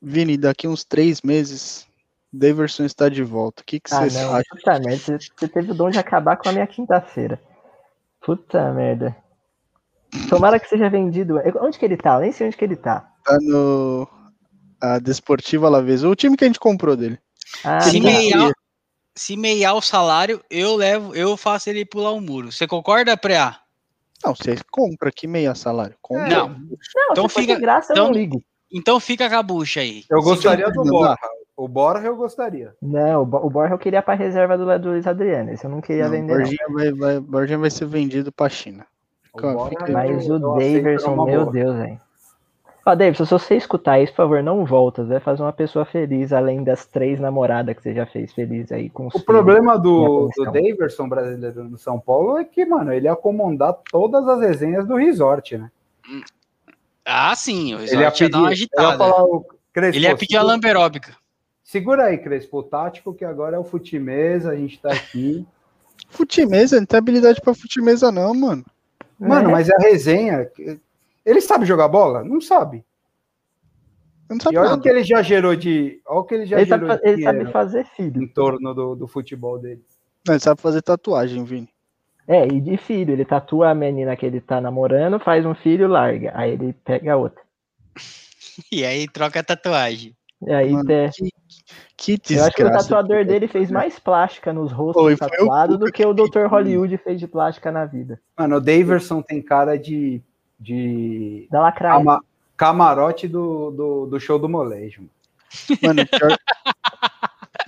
Vini, daqui uns três meses, Daverson está de volta. O que, que Ah, você não. acha? Puta merda, você, teve o dom de acabar com a minha quinta-feira. Puta merda. Tomara que seja vendido. Onde que ele tá? Eu nem sei onde que ele tá. Tá no a Desportiva Alavés, o time que a gente comprou dele. Ah, se, Sim, meiar, se meiar o salário, eu levo, eu faço ele pular o muro. Você concorda, Preá? Não, você compra que meia salário. Compra. Não. Não, Então fica- de graça, eu então- não ligo. Então fica com a bucha aí. Eu gostaria fica- do Borja. O Borja eu gostaria. Não, o Bo- o Borja eu queria pra reserva do, do Luiz Adriano. Esse eu não queria Não, vender. Borginha, vai, vai, Borginha vai ser vendido pra China. O Cara, Borja eu- Mas eu o Daverson, meu boa. Deus, velho. Ó, Davidson, se você escutar isso, por favor, não volta. Vai fazer uma pessoa feliz, além das três namoradas que você já fez feliz aí com O problema do, do. Daverson brasileiro no São Paulo é que, mano, ele ia comandar todas as resenhas do resort, né? Ah, sim, o Ele ia Resort ia pedir, dar uma eu ia agitada. falar o Crespo, Ele ia pedir a segura- lamberóbica. Segura aí, Crespo, o tático, que agora é o futimesa, a gente tá aqui. Futimesa, não tem habilidade pra futimesa, não, mano. Mano, É. mas a resenha. Ele sabe jogar bola? Não sabe. Eu não E sabe olha o nada. que ele já gerou de. Olha o que ele já Ele, sabe, gerou fa- de ele sabe fazer filho. em torno do, do futebol dele. Não, ele sabe fazer tatuagem, Vini. É, e de filho. Ele tatua a menina que ele tá namorando, faz um filho, larga. Aí ele pega a outra. E aí troca a tatuagem. E aí, Mano, é, que, que eu acho que o desgraça. tatuador dele fez mais plástica nos rostos o tatuados do que o Dr. Hollywood fez de plástica na vida. Mano, o Daverson tem cara de, de Da lacraia. cama- camarote do, do, do show do molejo. mano.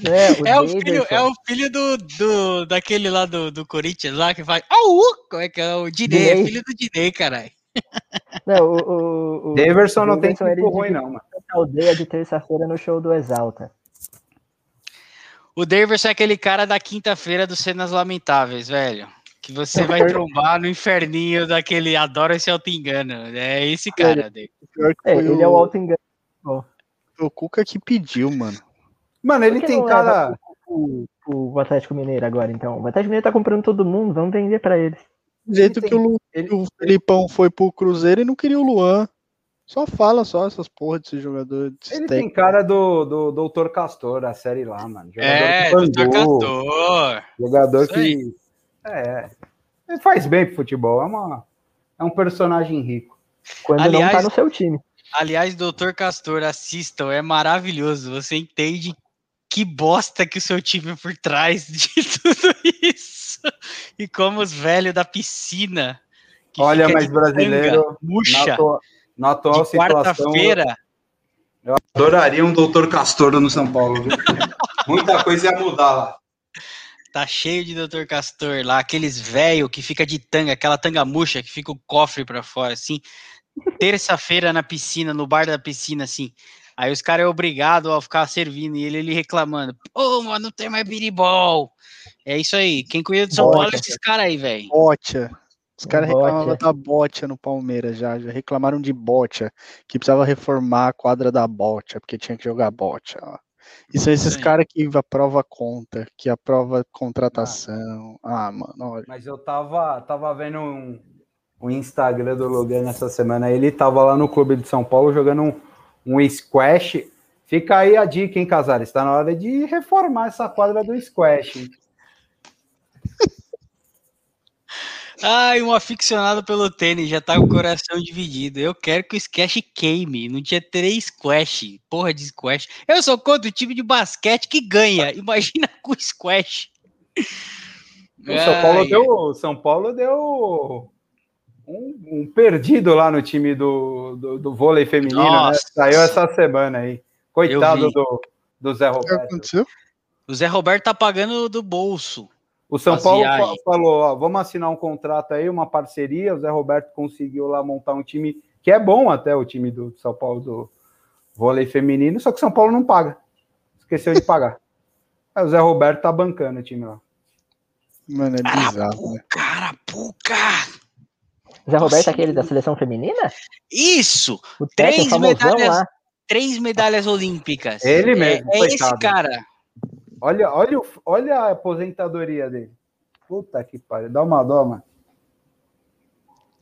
É, o É o filho, é o filho do, do daquele lá do, do Corinthians lá que faz. Au! Como é que é? O Dinei, é filho do Dinei, caralho. Não, o, o, o, Daverson não tem tempo ruim, não, mano. aldeia de terça-feira no show do Exalta. O Daverson é aquele cara da quinta-feira dos Cenas Lamentáveis, velho. Que você vai trombar no inferninho daquele Adora esse auto-engano. É esse cara, que É, foi ele é o alto engano. foi o Cuca que pediu, mano. Mano, ele tem cara. O, o Atlético Mineiro agora, então. O Atlético Mineiro tá comprando todo mundo, vamos vender pra eles. Do jeito tem- que o, Lu- ele- o Felipão foi pro Cruzeiro e não queria o Luan. Só fala só essas porra desse jogador. Desse Ele tem técnico. cara do, do Doutor Castor, a série lá, mano. Jogador É, Doutor Castor. Jogador Isso aí. que. É. Ele faz bem pro futebol. É, uma, é um personagem rico. Quando não Aliás- tá no seu time. Aliás, Doutor Castor, assistam, é maravilhoso. Você entende que bosta que o seu time é por trás de tudo isso. E como os velhos da piscina. Olha, mas brasileiro, tanga, murcha, Na, atua- na atual situação, quarta-feira. adoraria um Doutor Castor no São Paulo. viu? Muita coisa ia mudar lá. Tá cheio de Dr. Castor lá, aqueles velho que fica de tanga, aquela tanga murcha que fica o cofre pra fora, assim. Terça-feira na piscina, no bar da piscina, assim. Aí os caras é obrigado a ficar servindo e ele, ele reclamando. Pô, mano, não tem mais biribol. É isso aí. Quem cuida do São Bota. Paulo é esses caras aí, velho. Botia. Os caras reclamavam da Botia no Palmeiras já, já reclamaram de Botia, que precisava reformar a quadra da Botia, porque tinha que jogar Botia. ó. E são esses caras que aprova conta, que aprova contratação. Ah, mano, olha. Mas eu tava, tava vendo um, o Instagram do Logan essa semana. Ele tava lá no clube de São Paulo jogando um, um squash. Fica aí a dica, hein, Casares? Está na hora de reformar essa quadra do squash. hein? Ai, um aficionado pelo tênis já tá com o coração dividido. Eu quero que o squash queime. Não tinha três squash. Porra de squash. Eu sou contra o time de basquete que ganha. Imagina com squash. O São Paulo deu, São Paulo deu um, um perdido lá no time do, do, do vôlei feminino, né? Saiu essa semana aí. Coitado do, do Zé O que Roberto. aconteceu? O Zé Roberto tá pagando do bolso. O São As Paulo viagens. falou: ó, vamos assinar um contrato aí, uma parceria. O Zé Roberto conseguiu lá montar um time que é bom até o time do São Paulo do vôlei feminino, só que o São Paulo não paga. Esqueceu de pagar. Aí o Zé Roberto tá bancando o time lá. Mano, é bizarro, né? Carapuca! Zé Roberto, Nossa, aquele da seleção feminina? Isso! O Três medalhas. lá. Três medalhas olímpicas. Ele É- mesmo, É, esse coitado. cara. Olha, olha, o- olha a aposentadoria dele. Puta que pariu. Dá uma dó, mano.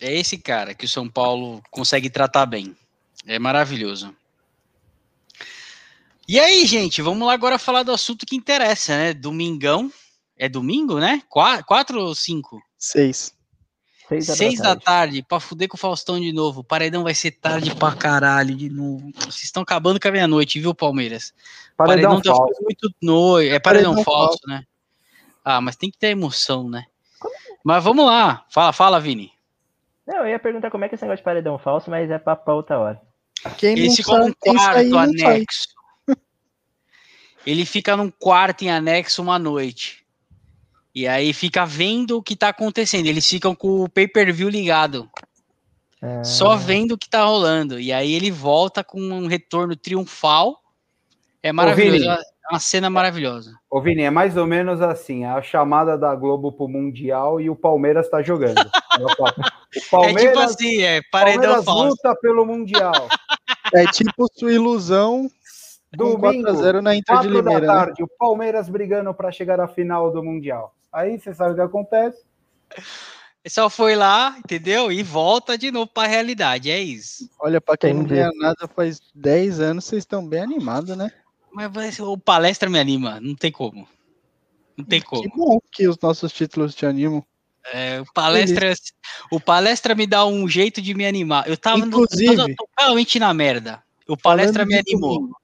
É esse cara que o São Paulo consegue tratar bem. É maravilhoso. E aí, gente, vamos lá agora falar do assunto que interessa, né? Domingão. É domingo, né? Qua- Quatro ou cinco? Seis. Seis, horas Seis da tarde. tarde, pra fuder com o Faustão de novo. O paredão vai ser tarde pra caralho de novo. Vocês estão acabando com a meia-noite, viu, Palmeiras? Paredão tá falso. ficando muito noite. É paredão, Paredão falso, né? Ah, mas tem que ter emoção, né? Mas vamos lá. Fala, fala, Vini. Não, eu ia perguntar como é que é esse negócio de paredão falso, mas é pra, pra outra hora. Quem Ele ficou num quarto anexo. Ele fica num quarto em anexo uma noite. E aí fica vendo o que tá acontecendo. Eles ficam com o pay-per-view ligado. Ah, Só vendo o que tá rolando. E aí ele volta com um retorno triunfal. É maravilhoso. Vini. É uma cena maravilhosa. Ô, Vini, é mais ou menos assim: a chamada da Globo pro Mundial e o Palmeiras tá jogando. Fala, o é tipo Palmeiras, assim, é paredão Palmeiras falso. luta pelo Mundial. É tipo sua ilusão Domingo, 4x0 na Inter de 4 da Limeira, né? tarde, o Palmeiras brigando para chegar à final do Mundial. Aí você sabe o que acontece. Só foi lá, entendeu? E volta de novo pra realidade. É isso. Olha, pra quem não ganha nada faz 10 anos, vocês estão bem animados, né? Mas o palestra me anima. Não tem como. Não tem como. Que bom que os nossos títulos te animam. É, o palestra, o palestra me dá um jeito de me animar. Eu tava no- Inclusive- toda- totalmente na merda. O palestra me de animou. domingo,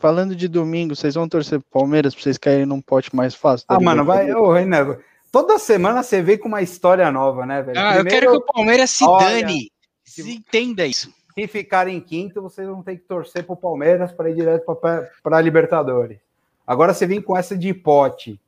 falando de domingo, vocês vão torcer pro Palmeiras pra vocês caírem num pote mais fácil? da Ah, mano, vai. Ô, Renan, toda semana você vem com uma história nova, né, velho? Ah, eu quero que o Palmeiras se olha, dane. Se entenda isso. se ficarem em quinto, vocês vão ter que torcer pro Palmeiras para ir direto para a Libertadores. Agora você vem com essa de pote.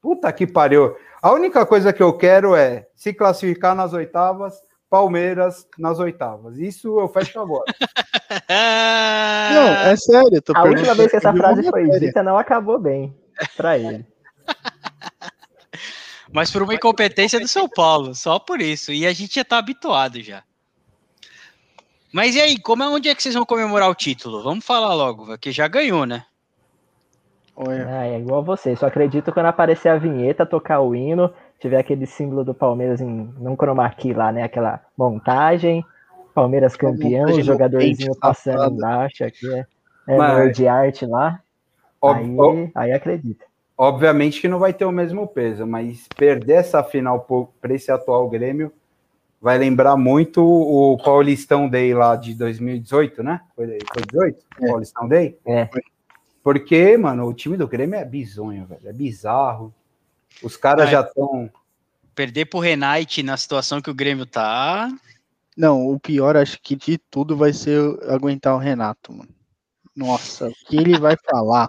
Puta que pariu. A única coisa que eu quero é se classificar nas oitavas, Palmeiras nas oitavas. Isso eu fecho agora. Não, é sério. A última vez que essa frase foi dita não acabou bem pra ele. Mas por uma incompetência do São Paulo, só por isso. E a gente já tá habituado já. Mas e aí, como é, onde é que vocês vão comemorar o título? Vamos falar logo, porque já ganhou, né? Olha, Ah, é igual você. Só acredito quando aparecer a vinheta, tocar o hino, tiver aquele símbolo do Palmeiras em num chroma key lá, né? Aquela montagem. Palmeiras campeão, montagem o jogadorzinho passando embaixo aqui. É, é Mas- de arte lá. Ob- Aí, aí acredita. obviamente que não vai ter o mesmo peso, mas perder essa final para esse atual Grêmio vai lembrar muito o Paulistão Day lá de 2018, né? Foi, foi 18? É. Paulistão Day? É. Porque, mano, o time do Grêmio é bizonho, velho. É bizarro. Os caras É. já estão. Perder pro Renate na situação que o Grêmio tá. Não, o pior, acho que de tudo vai ser aguentar o Renato, mano. Nossa, o que ele vai falar?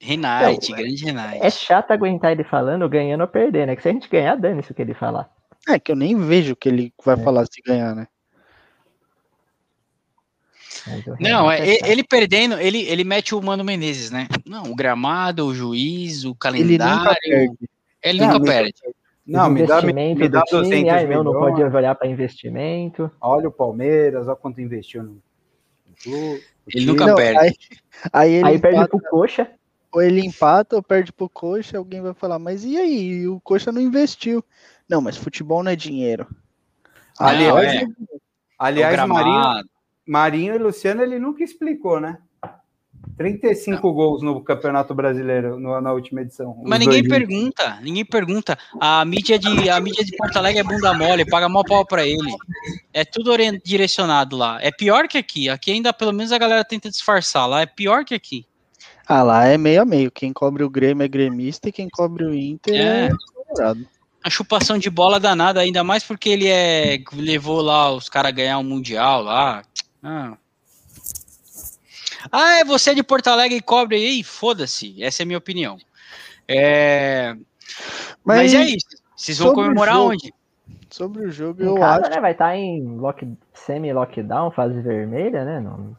Renate, Não, grande Renate. É chato aguentar ele falando, ganhando ou perdendo. É que se a gente ganhar, dane-se o que ele falar. É que eu nem vejo o que ele vai É. falar se ganhar, né? Não, é, chato. ele perdendo, ele, ele mete o Mano Menezes, né? Não, o gramado, o juiz, o Ele calendário. nunca perde. Ele Não, nunca nunca perde. Não, me dá, me, investimento me dá do time, 200 ai, meu, não pode olhar para investimento. Olha o Palmeiras, olha quanto investiu no. Ele nunca Não, perde. Aí, aí ele Aí perde pro coxa. ou ele empata ou perde pro coxa, alguém vai falar, mas e aí? O coxa não investiu. Não, mas futebol não é dinheiro. Não, Aliás, é. O aliás Marinho, gramado. Marinho e Luciano, ele nunca explicou, né? 35 gols no Campeonato Brasileiro no- na última edição. Mas ninguém dois pergunta, ninguém pergunta. A mídia de a mídia de Porto Alegre é bunda mole, paga mó pau pra ele. É tudo direcionado lá. É pior que aqui. Aqui ainda pelo menos a galera tenta disfarçar. Lá é pior que aqui. Ah, lá é meio a meio. Quem cobre o Grêmio é gremista e quem cobre o Inter é, É. colorado. A chupação de bola danada, ainda mais porque ele é levou lá os caras a ganhar um mundial lá. Ah. Ah, é você de Porto Alegre e cobre aí? Foda-se. Essa é a minha opinião. É... Mas, Mas, é isso. Vocês vão sobre o comemorar jogo, onde? sobre o jogo, Em eu casa, acho. né? Vai estar em lock, semi-lockdown, fase vermelha, né? Não,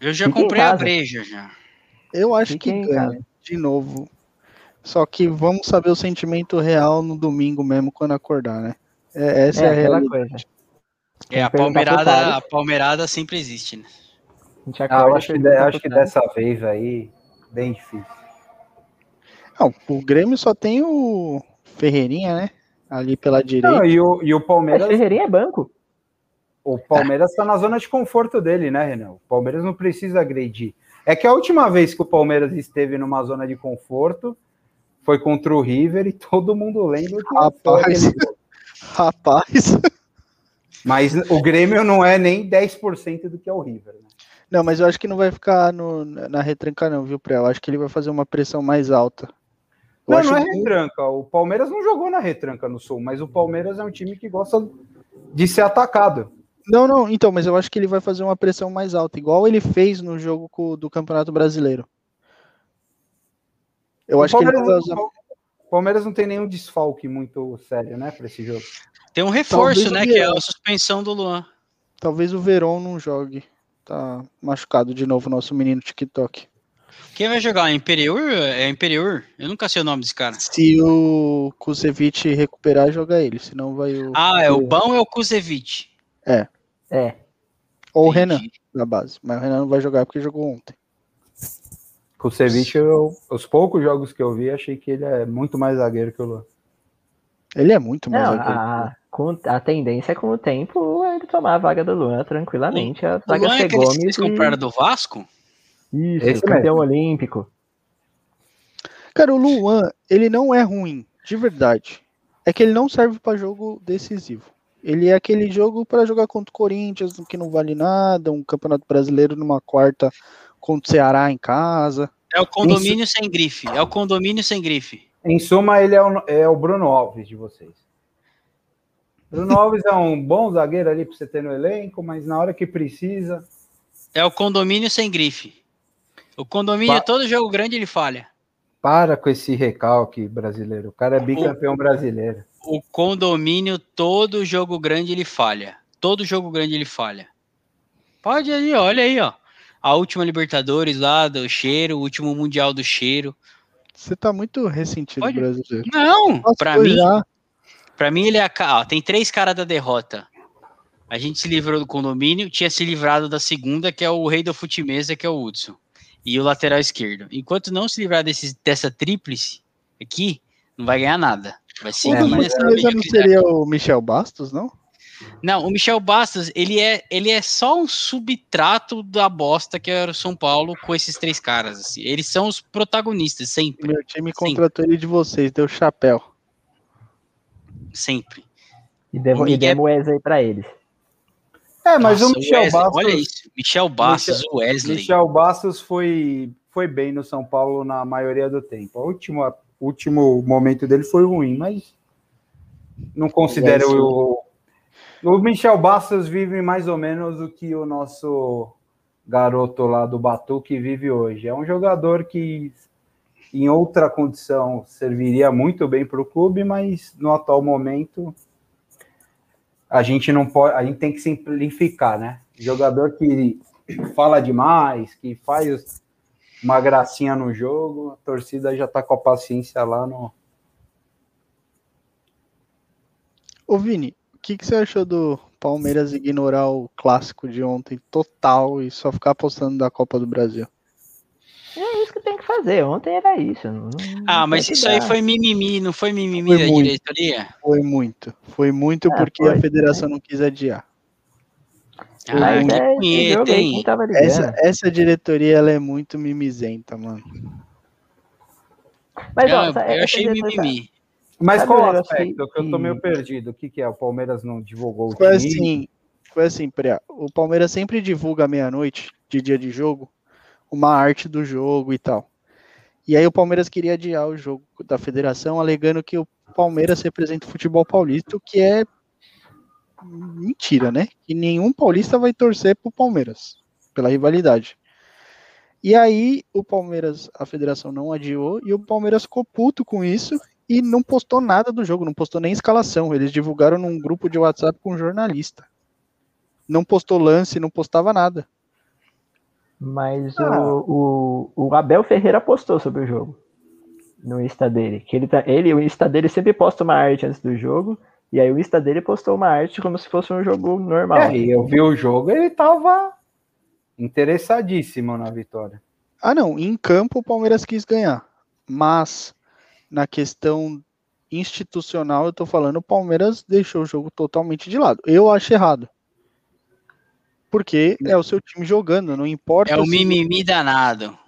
Eu já Fica em comprei a breja já. Eu acho Fiquem que ganha, de novo. Só que vamos saber o sentimento real no domingo mesmo, quando acordar, né? É, essa é, é a aquela realidade. coisa. É, a palmeirada, a palmeirada sempre existe, né? A gente Ah, eu acho que, de- acho que dessa vez aí, bem difícil. Não, o Grêmio só tem o Ferreirinha, né? Ali pela direita. Não, e, o, e o Mas Palmeiras, Ferreirinha é banco. o Palmeiras tá na zona de conforto dele, né, Renan? O Palmeiras não precisa agredir. É que a última vez que o Palmeiras esteve numa zona de conforto foi contra o River e todo mundo lembra que Rapaz. Rapaz. Mas o Grêmio não é nem 10% do que é o River. Né? Não, mas eu acho que não vai ficar no- na retranca, não, viu, Pré? Eu acho que ele vai fazer uma pressão mais alta. Eu Não, não é que- retranca. O Palmeiras não jogou na retranca no Sul, mas o Palmeiras é um time que gosta de ser atacado. Não, não, então, mas eu acho que ele vai fazer uma pressão mais alta, igual ele fez no jogo co- do Campeonato Brasileiro. Eu o, acho que ele Palmeiras, vai usar. o Palmeiras não tem nenhum desfalque muito sério, né, para esse jogo. Tem um reforço, Talvez né? o Que é a suspensão do Luan. Talvez o Verón não jogue. Tá machucado de novo, nosso menino TikTok. Quem vai jogar? Imperiur? É Imperiur? Eu nunca sei o nome desse cara. Se o Kusevich recuperar, joga ele. Senão vai o. Ah, é o Bão ou é o Kuzevic? É. Ou o Renan da base. Mas o Renan não vai jogar porque jogou ontem. Kusevich, eu, os poucos jogos que eu vi, achei que ele é muito mais zagueiro que o Luan. Ele é muito mais Não, zagueiro. a, com- a tendência é com o tempo é ele tomar a vaga do Luan tranquilamente. A vaga Luan é que Gomes vocês e... compraram do Vasco? Isso, Esse campeão olímpico. Cara, o Luan, ele não é ruim, de verdade. É que ele não serve pra jogo decisivo. Ele é aquele jogo para jogar contra o Corinthians, que não vale nada, um campeonato brasileiro numa quarta contra o Ceará em casa. É o condomínio sem grife. É o condomínio sem grife. Em suma, ele é o, é o Bruno Alves de vocês. Bruno Alves é um bom zagueiro ali para você ter no elenco, mas na hora que precisa. É o condomínio sem grife. O condomínio, pa... todo jogo grande, ele falha. Para com esse recalque brasileiro. O cara é bicampeão o... brasileiro. O condomínio, todo jogo grande, ele falha. Todo jogo grande, ele falha. Pode aí, olha aí, ó. A última Libertadores lá do cheiro, o último Mundial do cheiro. Você tá muito ressentido, Pode... brasileiro. Não, para mim. Para mim, ele é a. Ó, tem três caras da derrota. A gente se livrou do condomínio, tinha se livrado da segunda, que é o rei do futimesa, que é o Hudson. E o lateral esquerdo. Enquanto não se livrar desse, dessa tríplice aqui, não vai ganhar nada. Vai ser é, mas não seria o Michel Bastos, não? Não, o Michel Bastos, ele é, ele é só um subtrato da bosta que era o São Paulo com esses três caras. Assim. Eles são os protagonistas, sempre. Meu time contratou ele de vocês, deu chapéu. Sempre. E, devo, Miguel... e demos Wesley pra eles. É, mas Nossa, o Michel Wesley, Bastos. Olha isso, Michel Bastos, Michel, o Wesley. Michel Bastos foi, foi bem no São Paulo na maioria do tempo. O último, último momento dele foi ruim, mas não considero o. O Michel Bastos vive mais ou menos o que o nosso garoto lá do Batuque vive hoje. É um jogador que em outra condição serviria muito bem para o clube, mas no atual momento a gente não pode, a gente tem que simplificar, né? Jogador que fala demais, que faz uma gracinha no jogo, a torcida já tá com a paciência lá no. Ô Vini, o que, que você achou do Palmeiras ignorar o clássico de ontem total e só ficar apostando da Copa do Brasil? É isso que tem que fazer. Ontem era isso. Não, ah, mas isso aí foi mimimi, não foi mimimi foi da muito, diretoria? Foi muito. Foi muito é, porque foi, a federação não quis adiar. Ah, mas é, punheta, hein? Essa, essa diretoria ela é muito mimizenta, mano. Mas, ó, eu, eu achei mimimi. Mas qual o aspecto? Que... eu tô meio perdido. O que, que é? O Palmeiras não divulgou o foi time? Assim, foi assim, Priá. O Palmeiras sempre divulga meia-noite, de dia de jogo, uma arte do jogo e tal. E aí o Palmeiras queria adiar o jogo da federação, alegando que o Palmeiras representa o futebol paulista, o que é mentira, né? Que nenhum paulista vai torcer pro Palmeiras, pela rivalidade. E aí o Palmeiras, a federação não adiou, e o Palmeiras ficou puto com isso e não postou nada do jogo, não postou nem escalação. Eles divulgaram num grupo de WhatsApp com um jornalista. Não postou lance, não postava nada. Mas ah. o, o, o, Abel Ferreira postou sobre o jogo no Insta dele. Que ele, tá, ele, o Insta dele sempre posta uma arte antes do jogo. E aí o Insta dele postou uma arte como se fosse um jogo normal. É, e eu vi o jogo ele tava interessadíssimo na vitória. Ah, não. Em campo o Palmeiras quis ganhar. Mas na questão institucional, eu tô falando, o Palmeiras deixou o jogo totalmente de lado. Eu acho errado. Porque é o seu time jogando, não importa. É o mimimi danado.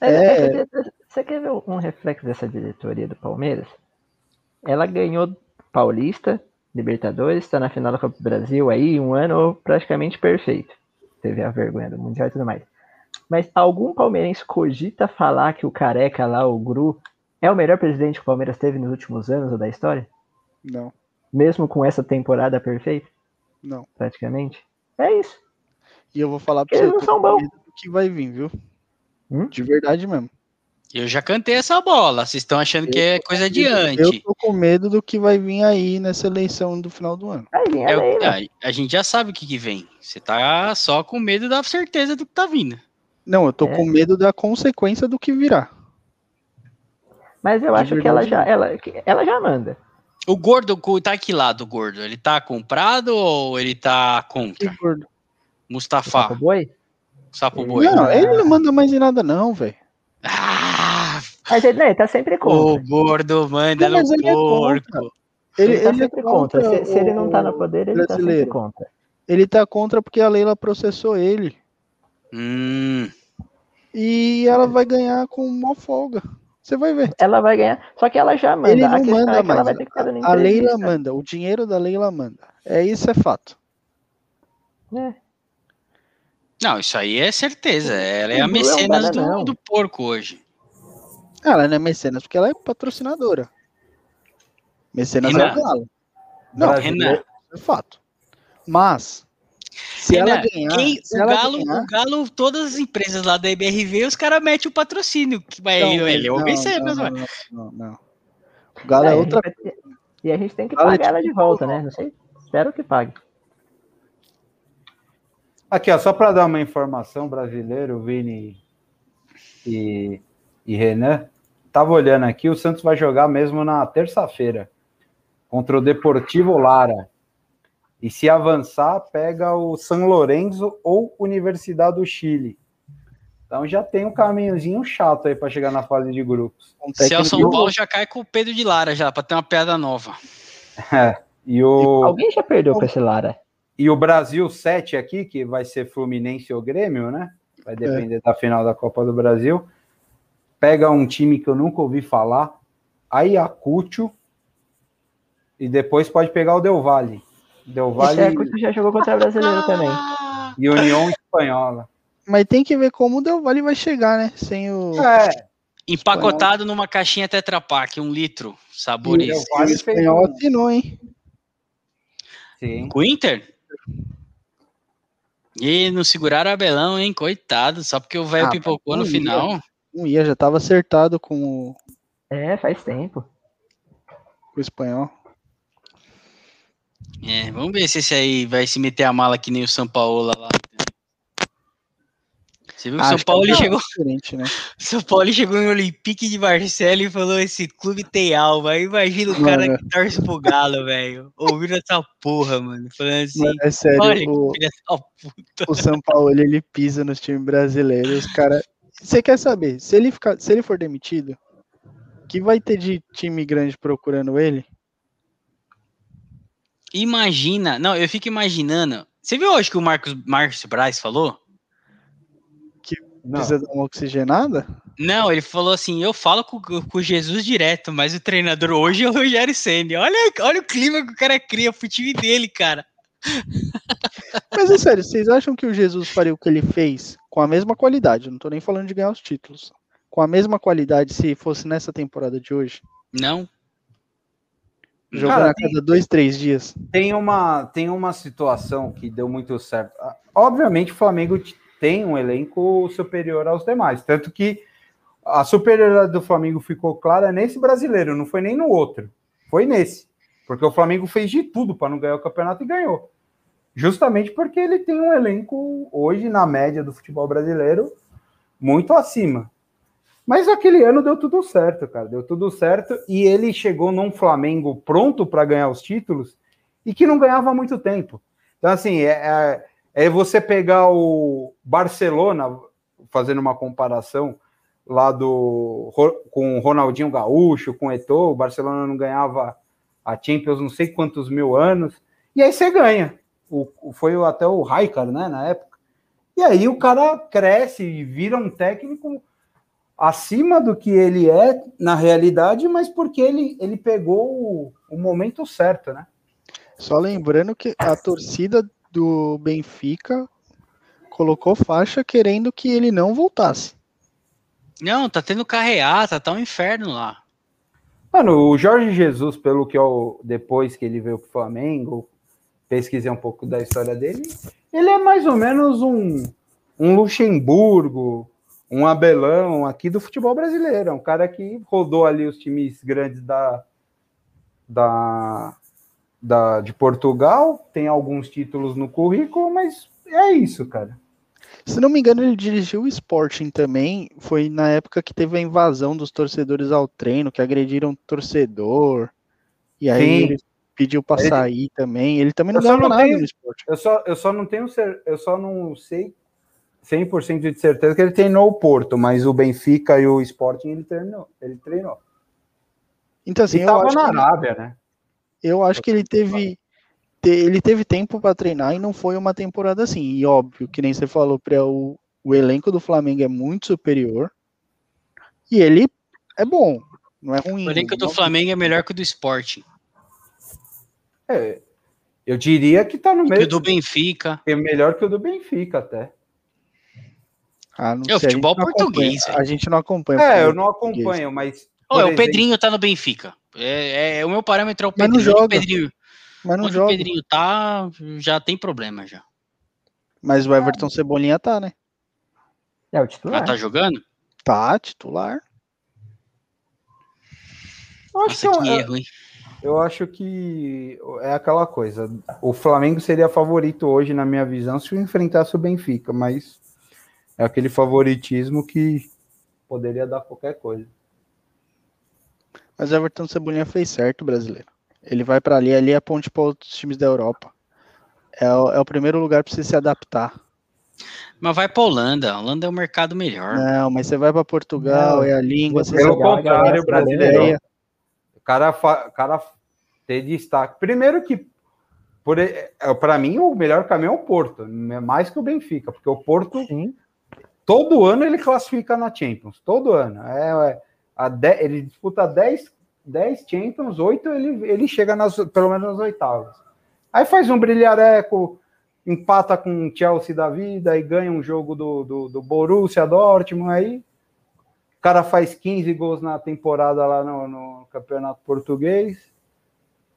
É, é... Você quer ver um reflexo dessa diretoria do Palmeiras? Ela ganhou Paulista, Libertadores, está na final da Copa do Brasil aí, um ano praticamente perfeito. Teve a vergonha do Mundial e tudo mais. Mas algum palmeirense cogita falar que o careca lá, o Gru, é o melhor presidente que o Palmeiras teve nos últimos anos ou da história? Não. Mesmo com essa temporada perfeita? Não. Praticamente? É isso. E eu vou falar pra Eles você não são que vai vir, viu? Hum? De verdade mesmo. Eu já cantei essa bola. Vocês estão achando eu que é coisa adiante. Eu tô com medo do que vai vir aí nessa eleição do final do ano. É, a, a, gente já sabe o que, que vem. Você tá só com medo da certeza do que tá vindo. Não, eu tô é. com medo da consequência do que virá. Mas eu De acho que ela já, ela, ela já manda. O gordo tá aqui lado, o gordo. Ele tá comprado ou ele tá contra? Que gordo? Mustafa. Sapo Boi? Sapo Boi. Não, ele não manda mais em nada, não, velho. Ah! Mas ele, né, tá sempre contra. O gordo manda no ele porco. É ele, ele, tá ele, sempre é contra. contra. Se, se, ele não tá no poder, ele brasileiro. tá sempre contra. Ele tá contra porque a Leila processou ele. Hum. E ela vai ganhar com uma folga. Você vai ver. Ela vai ganhar. Só que ela já manda. Ele a não manda é que ela mais. vai ter que estar dando A Leila manda. O dinheiro da Leila manda. É isso, é fato. É. Não, isso aí é certeza. Ela é a não mecenas do, do porco hoje. Ela não é mecenas porque ela é patrocinadora. Mecenas é Renan. o Galo. Não, Renan, é fato. Mas, se ela Renan, ganhar. quem- se o, ela Galo, ganhar- o Galo, todas as empresas lá da IBRV, os caras metem o patrocínio. que vai- Não, ele, é o não, mecenas, não, ué. não, não, não. O Galo é, É, outra ter- E a gente tem que é pagar ela tipo de volta, né? Não sei. Espero que pague. Aqui, ó, só para dar uma informação, brasileiro, Vini e, e Renan, tava olhando aqui, o Santos vai jogar mesmo na terça-feira contra o Deportivo Lara. E se avançar, pega o São Lourenço ou Universidade do Chile. Então já tem um caminhozinho chato aí para chegar na fase de grupos. um Se é o São Paulo, já cai com o Pedro de Lara já, pra ter uma piada nova. E o, Alguém já perdeu pra esse Lara? E o Brasil 7 aqui, que vai ser Fluminense ou Grêmio, né? Vai depender da final da Copa do Brasil. Pega um time que eu nunca ouvi falar, Ayacucho, e depois pode pegar o Del Valle. Del Valle Ayacucho já jogou contra o brasileiro também. e União Espanhola. Mas tem que ver como o Del Valle vai chegar, né? Sem o. É, Empacotado numa caixinha Tetra Pak, um litro, sabores. Del o Valle espanhol um- assinou, hein? Sim. Com o Inter? E não seguraram o Abelão, hein? Coitado, só porque o velho Ah, pipocou no ia. final. Não ia, já tava acertado com o, É, faz tempo. com o espanhol. É, vamos ver se esse aí vai se meter a mala que nem o São Paulo lá. Você viu que Acho São Paulo que é chegou, diferente, né? São Paulo chegou em Olympique de Marcelo e falou: esse clube tem alma. Aí imagina o cara Mano. que torce pro Galo, velho. Ouvindo essa porra, mano. Falando assim: Mas é sério, olha o, o São Paulo ele, ele pisa nos times brasileiros, os cara. Você quer saber? Se ele ficar, se ele for demitido, que vai ter de time grande procurando ele? Imagina, não, eu fico imaginando. Você viu hoje que o Marcos Marcos Braz falou? Não. Precisa dar uma oxigenada? Não, ele falou assim: eu falo com, com o Jesus direto, mas o treinador hoje é o Rogério Senni. Olha, olha o clima que o cara cria pro time dele, cara. Mas é sério, vocês acham que o Jesus faria o que ele fez com a mesma qualidade? Não tô nem falando de ganhar os títulos. Com a mesma qualidade se fosse nessa temporada de hoje? Não. Jogando Cara, a cada dois, três dias. Tem uma, tem uma situação que deu muito certo. Ah, Obviamente, o Flamengo tem um elenco superior aos demais. Tanto que a superioridade do Flamengo ficou clara nesse brasileiro, não foi nem no outro. Foi nesse. Porque o Flamengo fez de tudo para não ganhar o campeonato e ganhou. Justamente porque ele tem um elenco, hoje, na média do futebol brasileiro, muito acima. Mas aquele ano deu tudo certo, cara. Deu tudo certo. E ele chegou num Flamengo pronto para ganhar os títulos e que não ganhava muito tempo. Então, assim, é, é, é você pegar o Barcelona, fazendo uma comparação lá do com o Ronaldinho Gaúcho, com o Eto'o, o Barcelona não ganhava a Champions não sei quantos mil anos, e aí você ganha. O, foi até o Raikar, né, na época. E aí o cara cresce e vira um técnico acima do que ele é na realidade, mas porque ele, ele pegou o, o momento certo, né? Só lembrando que a torcida do Benfica colocou faixa querendo que ele não voltasse. Não, tá tendo carreata, tá um inferno lá. Mano, o Jorge Jesus, pelo que eu, depois que ele veio pro Flamengo, pesquisei um pouco da história dele, ele é mais ou menos um, um Luxemburgo, um Abelão aqui do futebol brasileiro. É um cara que rodou ali os times grandes da, da, da, de Portugal, tem alguns títulos no currículo, mas é isso, cara. Se não me engano, ele dirigiu o Sporting também. Foi na época que teve a invasão dos torcedores ao treino, que agrediram o torcedor. E aí Sim. ele pediu pra Ele- sair também. Ele também não não nada tenho- no Sporting. Eu só, eu só não tenho eu só não sei 100% de certeza que ele treinou o Porto, mas o Benfica e o Sporting ele treinou. Ele treinou. Então, assim, e eu tava acho, na que, Arábia, né? Eu acho que ele teve. te- ele teve tempo pra treinar e não foi uma temporada assim. E óbvio, que nem você falou, Pré, o, o elenco do Flamengo é muito superior. E ele é bom, não é ruim. O elenco do Não- Flamengo é melhor que o do Sport. É, eu diria que tá no Que meio. o do Benfica. É melhor que o do Benfica, até. Ah, não É o a futebol não português, acompanha- A gente não acompanha. É, eu não acompanho, mas. Por é, o exemplo, Pedrinho tá no Benfica. É, é- o meu parâmetro é o Mas não Pedrinho. Onde o joga. Pedrinho, Mas não onde o joga. Pedrinho tá, já tem problema já. Mas o Everton Cebolinha tá, né? É o Ah, titular. tá jogando? Tá, titular. eu acho, Nossa, que que é- erro, hein? eu acho que é aquela coisa. O Flamengo seria favorito hoje, na minha visão, se enfrentasse o Benfica, mas é aquele favoritismo que poderia dar qualquer coisa. Mas o Everton Cebolinha fez certo, brasileiro. Ele vai pra ali, ali é a ponte para outros times da Europa. É o, é o primeiro lugar pra você se adaptar. Mas vai pra Holanda. A Holanda é um mercado melhor. Não, mas você vai pra Portugal, Não, é a língua, você Pelo contrário, galera, brasileiro. O cara, fa- o cara ter destaque. Primeiro que, para mim, o melhor caminho é o Porto, é mais que o Benfica, porque o Porto, Sim. todo ano, ele classifica na Champions. Todo ano. É, é, a de- ele disputa 10, 10 Champions, 8 ele, ele chega nas, pelo menos nas oitavas. Aí faz um brilhareco, empata com o Chelsea da vida e ganha um jogo do, do, do Borussia Dortmund, aí o cara faz 15 gols na temporada lá no, no Campeonato Português.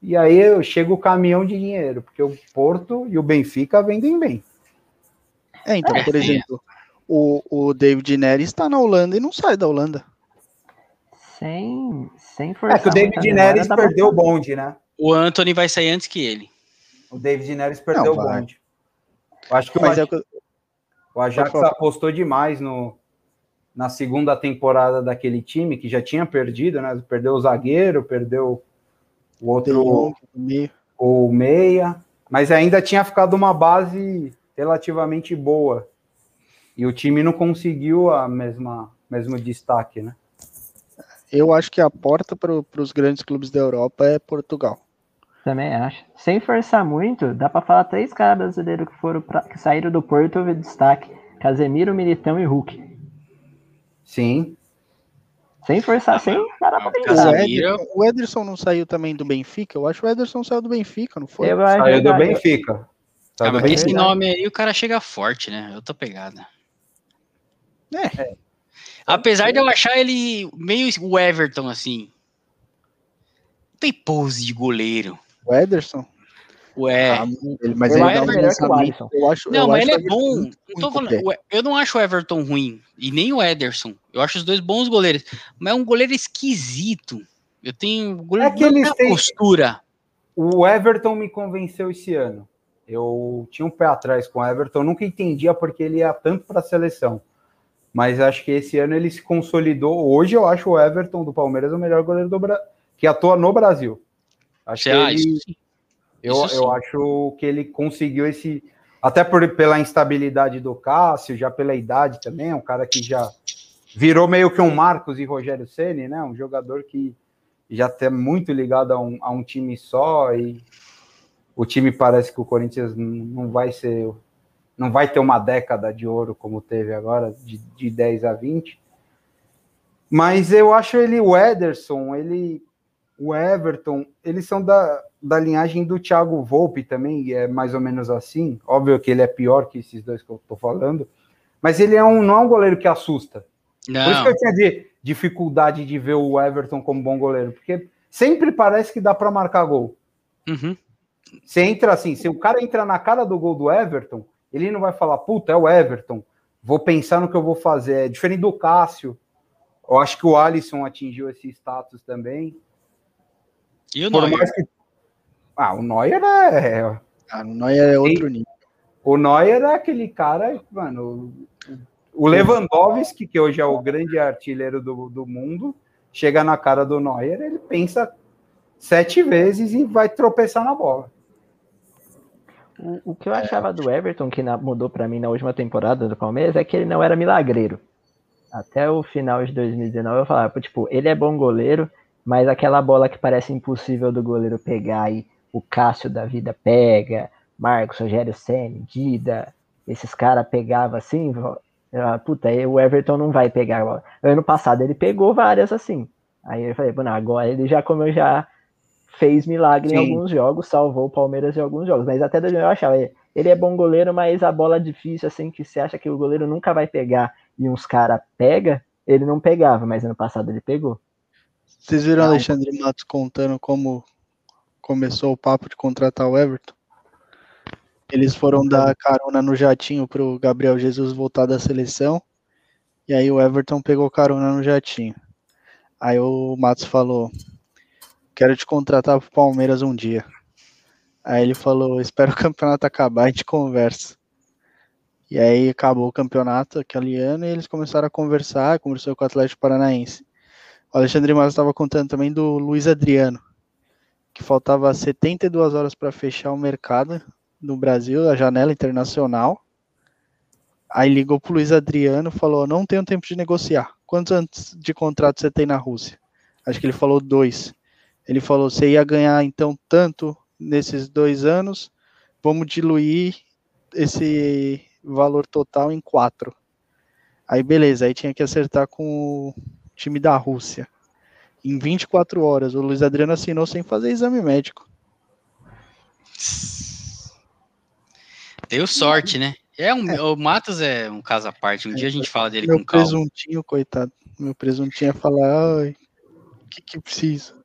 E aí chega o caminhão de dinheiro, porque o Porto e o Benfica vendem bem. É, então, É, por sim. exemplo, o, o David Neres está na Holanda e não sai da Holanda. Sem, sem forçar. É que o David Neres perdeu o bonde, né? O Anthony vai sair antes que ele. O David Neres perdeu Não, o bonde. Eu acho que o, Mas é Aj- o que- o Ajax apostou demais no, na segunda temporada daquele time, que já tinha perdido, né? Perdeu o zagueiro, perdeu o outro, Jong no meio. o meia, mas ainda tinha ficado uma base relativamente boa. E o time não conseguiu a mesma mesmo destaque, né? Eu acho que a porta para os grandes clubes da Europa é Portugal. Também acho. Sem forçar muito, dá pra falar três caras brasileiros que foram pra, que saíram do Porto houve destaque: Casemiro, Militão e Hulk. Sim. Sem forçar, sem cara ah, pra o O pensar. Casemiro- Ederson, o Ederson não saiu também do Benfica? Eu acho que o Ederson saiu do Benfica, não foi? Eu acho Saiu do que- Benfica. Ah, Saiu do mas bem esse Benfica. nome aí o cara chega forte, né? Eu tô pegada. É. Apesar de eu achar ele meio o Everton, assim. Não tem pose de goleiro. O Ederson? Ué. Ah, ele- mas Eu ele um melhor que o. Alisson. Eu acho, não, eu mas acho ele é bom. o falando, eu não acho o Everton ruim. E nem o Ederson. Eu acho os dois bons goleiros. Mas é um goleiro esquisito. Eu tenho. Goleiro É que eles têm- postura. O Everton me convenceu esse ano. Eu tinha um pé atrás com o Everton, nunca entendia porque ele ia tanto para a seleção. Mas acho que esse ano ele se consolidou. Hoje eu acho o Everton do Palmeiras o melhor goleiro do Bra... que atua no Brasil. Acho que ele, sim. eu, isso sim. eu acho que ele conseguiu esse. Até por, pela instabilidade do Cássio, já pela idade também, é um cara que já virou meio que um Marcos e Rogério Ceni, né? Um jogador que já está muito ligado a um, a um time só e o time parece que o Corinthians não vai ser, não vai ter uma década de ouro como teve agora, de, de 10 a 20. Mas eu acho ele, o Ederson, ele, o Everton, eles são da, da linhagem do Thiago Volpe também, é mais ou menos assim. Óbvio que ele é pior que esses dois que eu tô falando, mas ele é um, não é um goleiro que assusta. Por isso Não. que eu tinha de, dificuldade de ver o Everton como bom goleiro, porque sempre parece que dá para marcar gol. Uhum. Você entra assim, se o cara entra na cara do gol do Everton, ele não vai falar, puta, é o Everton, vou pensar no que eu vou fazer. É diferente do Cássio. Eu acho que o Alisson atingiu esse status também. E o Por Neuer? mais que. Ah, o Neuer é. Ah, o Neuer é outro nível. O Neuer é aquele cara, mano. O Lewandowski, que hoje é o grande artilheiro do, do mundo, chega na cara do Neuer, ele pensa sete vezes e vai tropeçar na bola. O, que eu achava do Everton, que na- mudou pra mim na última temporada do Palmeiras, é que ele não era milagreiro. Até o final de 2019 eu falava, tipo, ele é bom goleiro, mas aquela bola que parece impossível do goleiro pegar e o Cássio da vida pega, Marcos, Rogério Senna, Dida, esses caras pegavam assim, Eu, puta, aí o Everton não vai pegar. Ano passado ele pegou várias assim. Aí eu falei, não, agora ele já, como eu já fez milagre Sim. em alguns jogos, salvou o Palmeiras em alguns jogos. Mas até eu achava, ele é bom goleiro, mas a bola difícil, assim, que você acha que o goleiro nunca vai pegar e uns caras pega, ele não pegava, mas ano passado ele pegou. Vocês viram o Alexandre Matos contando como começou o papo de contratar o Everton? Eles foram dar carona no jatinho pro Gabriel Jesus voltar da seleção. E aí o Everton pegou carona no jatinho. Aí o Matos falou: Quero te contratar pro Palmeiras um dia. Aí ele falou: Espero o campeonato acabar, a gente conversa. E aí acabou o campeonato aquele ano e eles começaram a conversar, conversou com o Atlético Paranaense. O Alexandre Matos estava contando também do Luiz Adriano, que faltava 72 horas para fechar o mercado no Brasil, a janela internacional. Aí ligou pro Luiz Adriano, falou: "Não tenho tempo de negociar. Quantos anos de contrato você tem na Rússia?" Acho que ele falou dois. Ele falou: "Você ia ganhar então tanto nesses dois anos, vamos diluir esse valor total em quatro." Aí beleza, aí tinha que acertar com o time da Rússia. Em 24 horas, o Luiz Adriano assinou sem fazer exame médico. Deu sorte, né? É um, é. O Matos é um caso à parte. Um dia a gente fala dele Meu com calma. Meu presuntinho, coitado. Meu presuntinho ia falar, o que que precisa?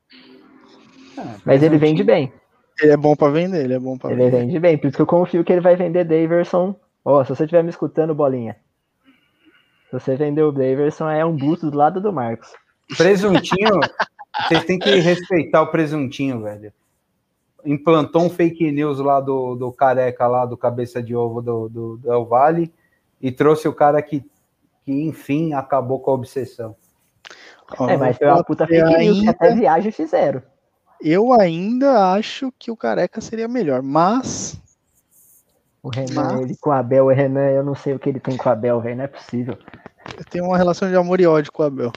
Ah, mas ele vende bem. Ele é bom para vender, ele é bom para vender. Ele vende bem, por isso que eu confio que ele vai vender Daverson. Ó, oh, se você estiver me escutando, bolinha. Se você vender o Daverson, é um busto do lado do Marcos. Presuntinho, vocês têm que respeitar o presuntinho, velho implantou um fake news lá do, do careca lá, do cabeça de ovo do, do, do El Vale, e trouxe o cara que, que, enfim, acabou com a obsessão. É, mas foi uma puta fake ainda, news que até viagem fizeram. Eu ainda acho que o careca seria melhor, mas. O Renan, mas... ele com o Abel, o Renan, eu não sei o que ele tem com o Abel, velho, não é possível. Eu tenho uma relação de amor e ódio com o Abel.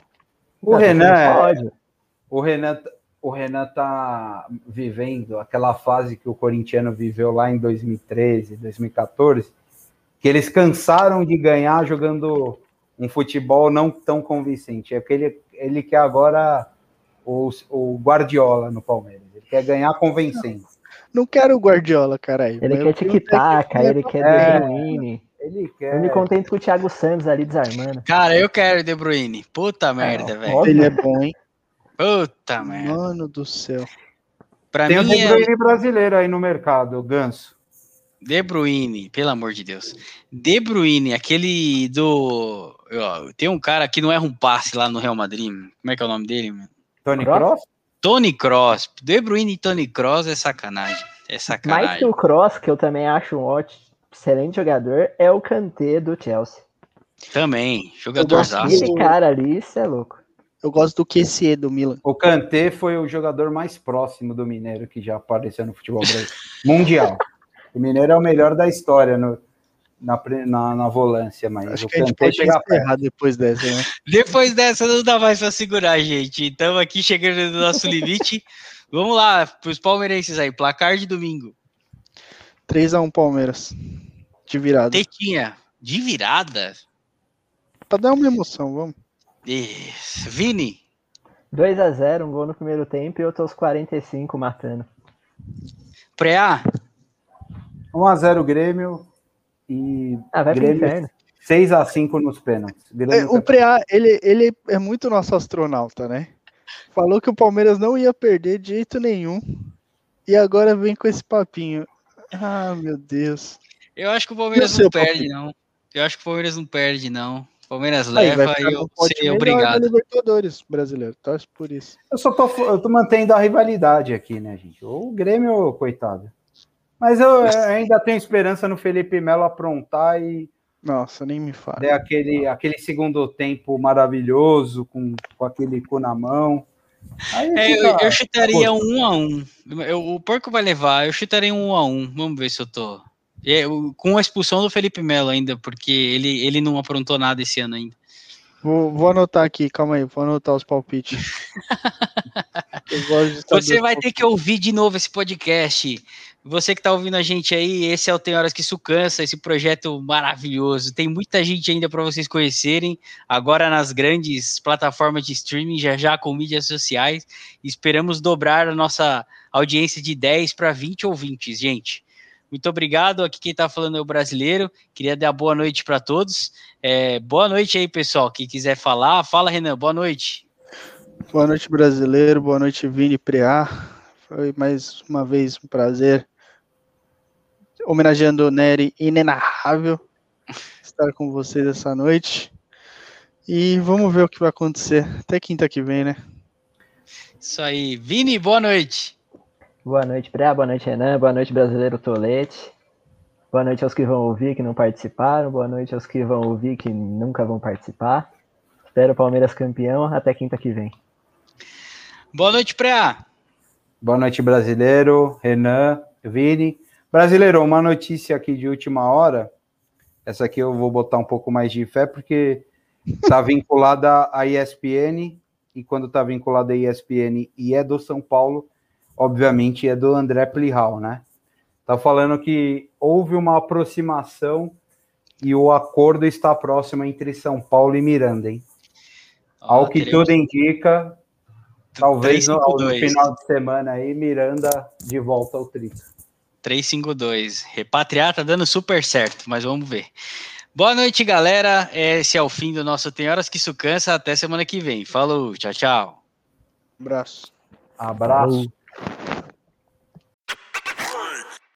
O Renan, é... o Renan o Renan tá vivendo aquela fase que o corintiano viveu lá em 2013, 2014, que eles cansaram de ganhar jogando um futebol não tão convincente. É porque ele, ele quer agora o, o Guardiola no Palmeiras. Ele quer ganhar convencendo. Não, não quero o Guardiola, caralho. Ele quer tic-tac, ele quer é, De Bruyne. Ele quer. Eu me contento com o Thiago Santos ali desarmando. Cara, eu quero De Bruyne. Puta merda, velho. Ele é bom, hein? Puta merda. Mano do céu. Pra Tem mim o De Bruyne é... brasileiro aí no mercado, Ganso. De Bruyne, pelo amor de Deus. De Bruyne, aquele do. Ó, tem um cara que não erra um passe lá no Real Madrid. Como é que é o nome dele, mano? Tony Cross? Tony Cross. De Bruyne e Tony Cross é sacanagem. É sacanagem. Mais que o Cross, que eu também acho um ótimo, excelente jogador, é o Kanté do Chelsea. Também, jogador Esse cara ali, isso é louco. Eu gosto do QC do Milan. O Kanté foi o jogador mais próximo do Mineiro que já apareceu no futebol brasileiro. Mundial. O Mineiro é o melhor da história no, na, na, na volância, mas Acho o que a gente pode chegar errado depois dessa, né? Depois dessa não dá mais para segurar, gente. Então aqui chegando no nosso limite. Vamos lá, para os palmeirenses aí, placar de domingo. 3x1 Palmeiras. De virada. Tetinha, de virada? Pra dar uma emoção, vamos. Isso. Vini. 2 a 0 um gol no primeiro tempo e outros aos 45 matando. Preá. 1 a 0 Grêmio e ah, vai Grêmio inferno. 6 a 5 nos pênaltis. É, o Preá, ele, ele é muito nosso astronauta, né? Falou que o Palmeiras não ia perder de jeito nenhum. E agora vem com esse papinho. Ah, meu Deus. Eu acho que o Palmeiras não perde, não. Eu acho que o Palmeiras não perde, não. Palmeiras leva e eu sei obrigado. Libertadores brasileiro, torce por isso. Eu só tô, eu tô mantendo a rivalidade aqui, né, gente? O Grêmio, coitado. Mas eu ainda tenho esperança no Felipe Melo aprontar e. Nossa, nem me fala. É aquele, aquele segundo tempo maravilhoso, com, com aquele cu na mão. É, eu, eu, chutaria um a um. Eu, o porco vai levar, eu chutaria um a um. Vamos ver se eu tô. É, com a expulsão do Felipe Melo ainda, porque ele, ele não aprontou nada esse ano ainda. Vou, vou anotar aqui, calma aí, vou anotar os palpites. Você vai ter que ouvir de novo esse podcast Você que está ouvindo a gente aí, esse é o Tem Horas que Isso Cansa, esse projeto maravilhoso. Tem muita gente ainda para vocês conhecerem, agora nas grandes plataformas de streaming, já já com mídias sociais. Esperamos dobrar a nossa audiência de 10 para 20 ouvintes, gente. Muito obrigado. Aqui quem está falando é o brasileiro. Queria dar boa noite para todos. É, boa noite aí, pessoal. Quem quiser falar, fala, Renan. Boa noite. Boa noite, brasileiro. Boa noite, Vini Preá. Foi mais uma vez um prazer homenageando o Nery inenarrável estar com vocês essa noite. E vamos ver o que vai acontecer até quinta que vem, né? Isso aí. Vini, boa noite. Boa noite, Pré. Boa noite, Renan. Boa noite, brasileiro Tolete. Boa noite aos que vão ouvir que não participaram. Boa noite aos que vão ouvir que nunca vão participar. Espero o Palmeiras campeão até quinta que vem. Boa noite, Pré. Boa noite, brasileiro, Renan, Vini. Brasileiro, uma notícia aqui de última hora. Essa aqui eu vou botar um pouco mais de fé, porque está vinculada à ESPN, e quando está vinculada à ESPN e é do São Paulo, obviamente é do André Plihal, né? Tá falando que houve uma aproximação e o acordo está próximo entre São Paulo e Miranda, hein? Ah, Ao que tudo indica, talvez no, no, final de semana aí, Miranda de volta ao trio. 352. Repatriar tá dando super certo, mas vamos ver. Boa noite, galera. Esse é o fim do nosso Tem Horas que Isso Cansa. Até semana que vem. Falou, tchau, tchau. Abraço. Abraço.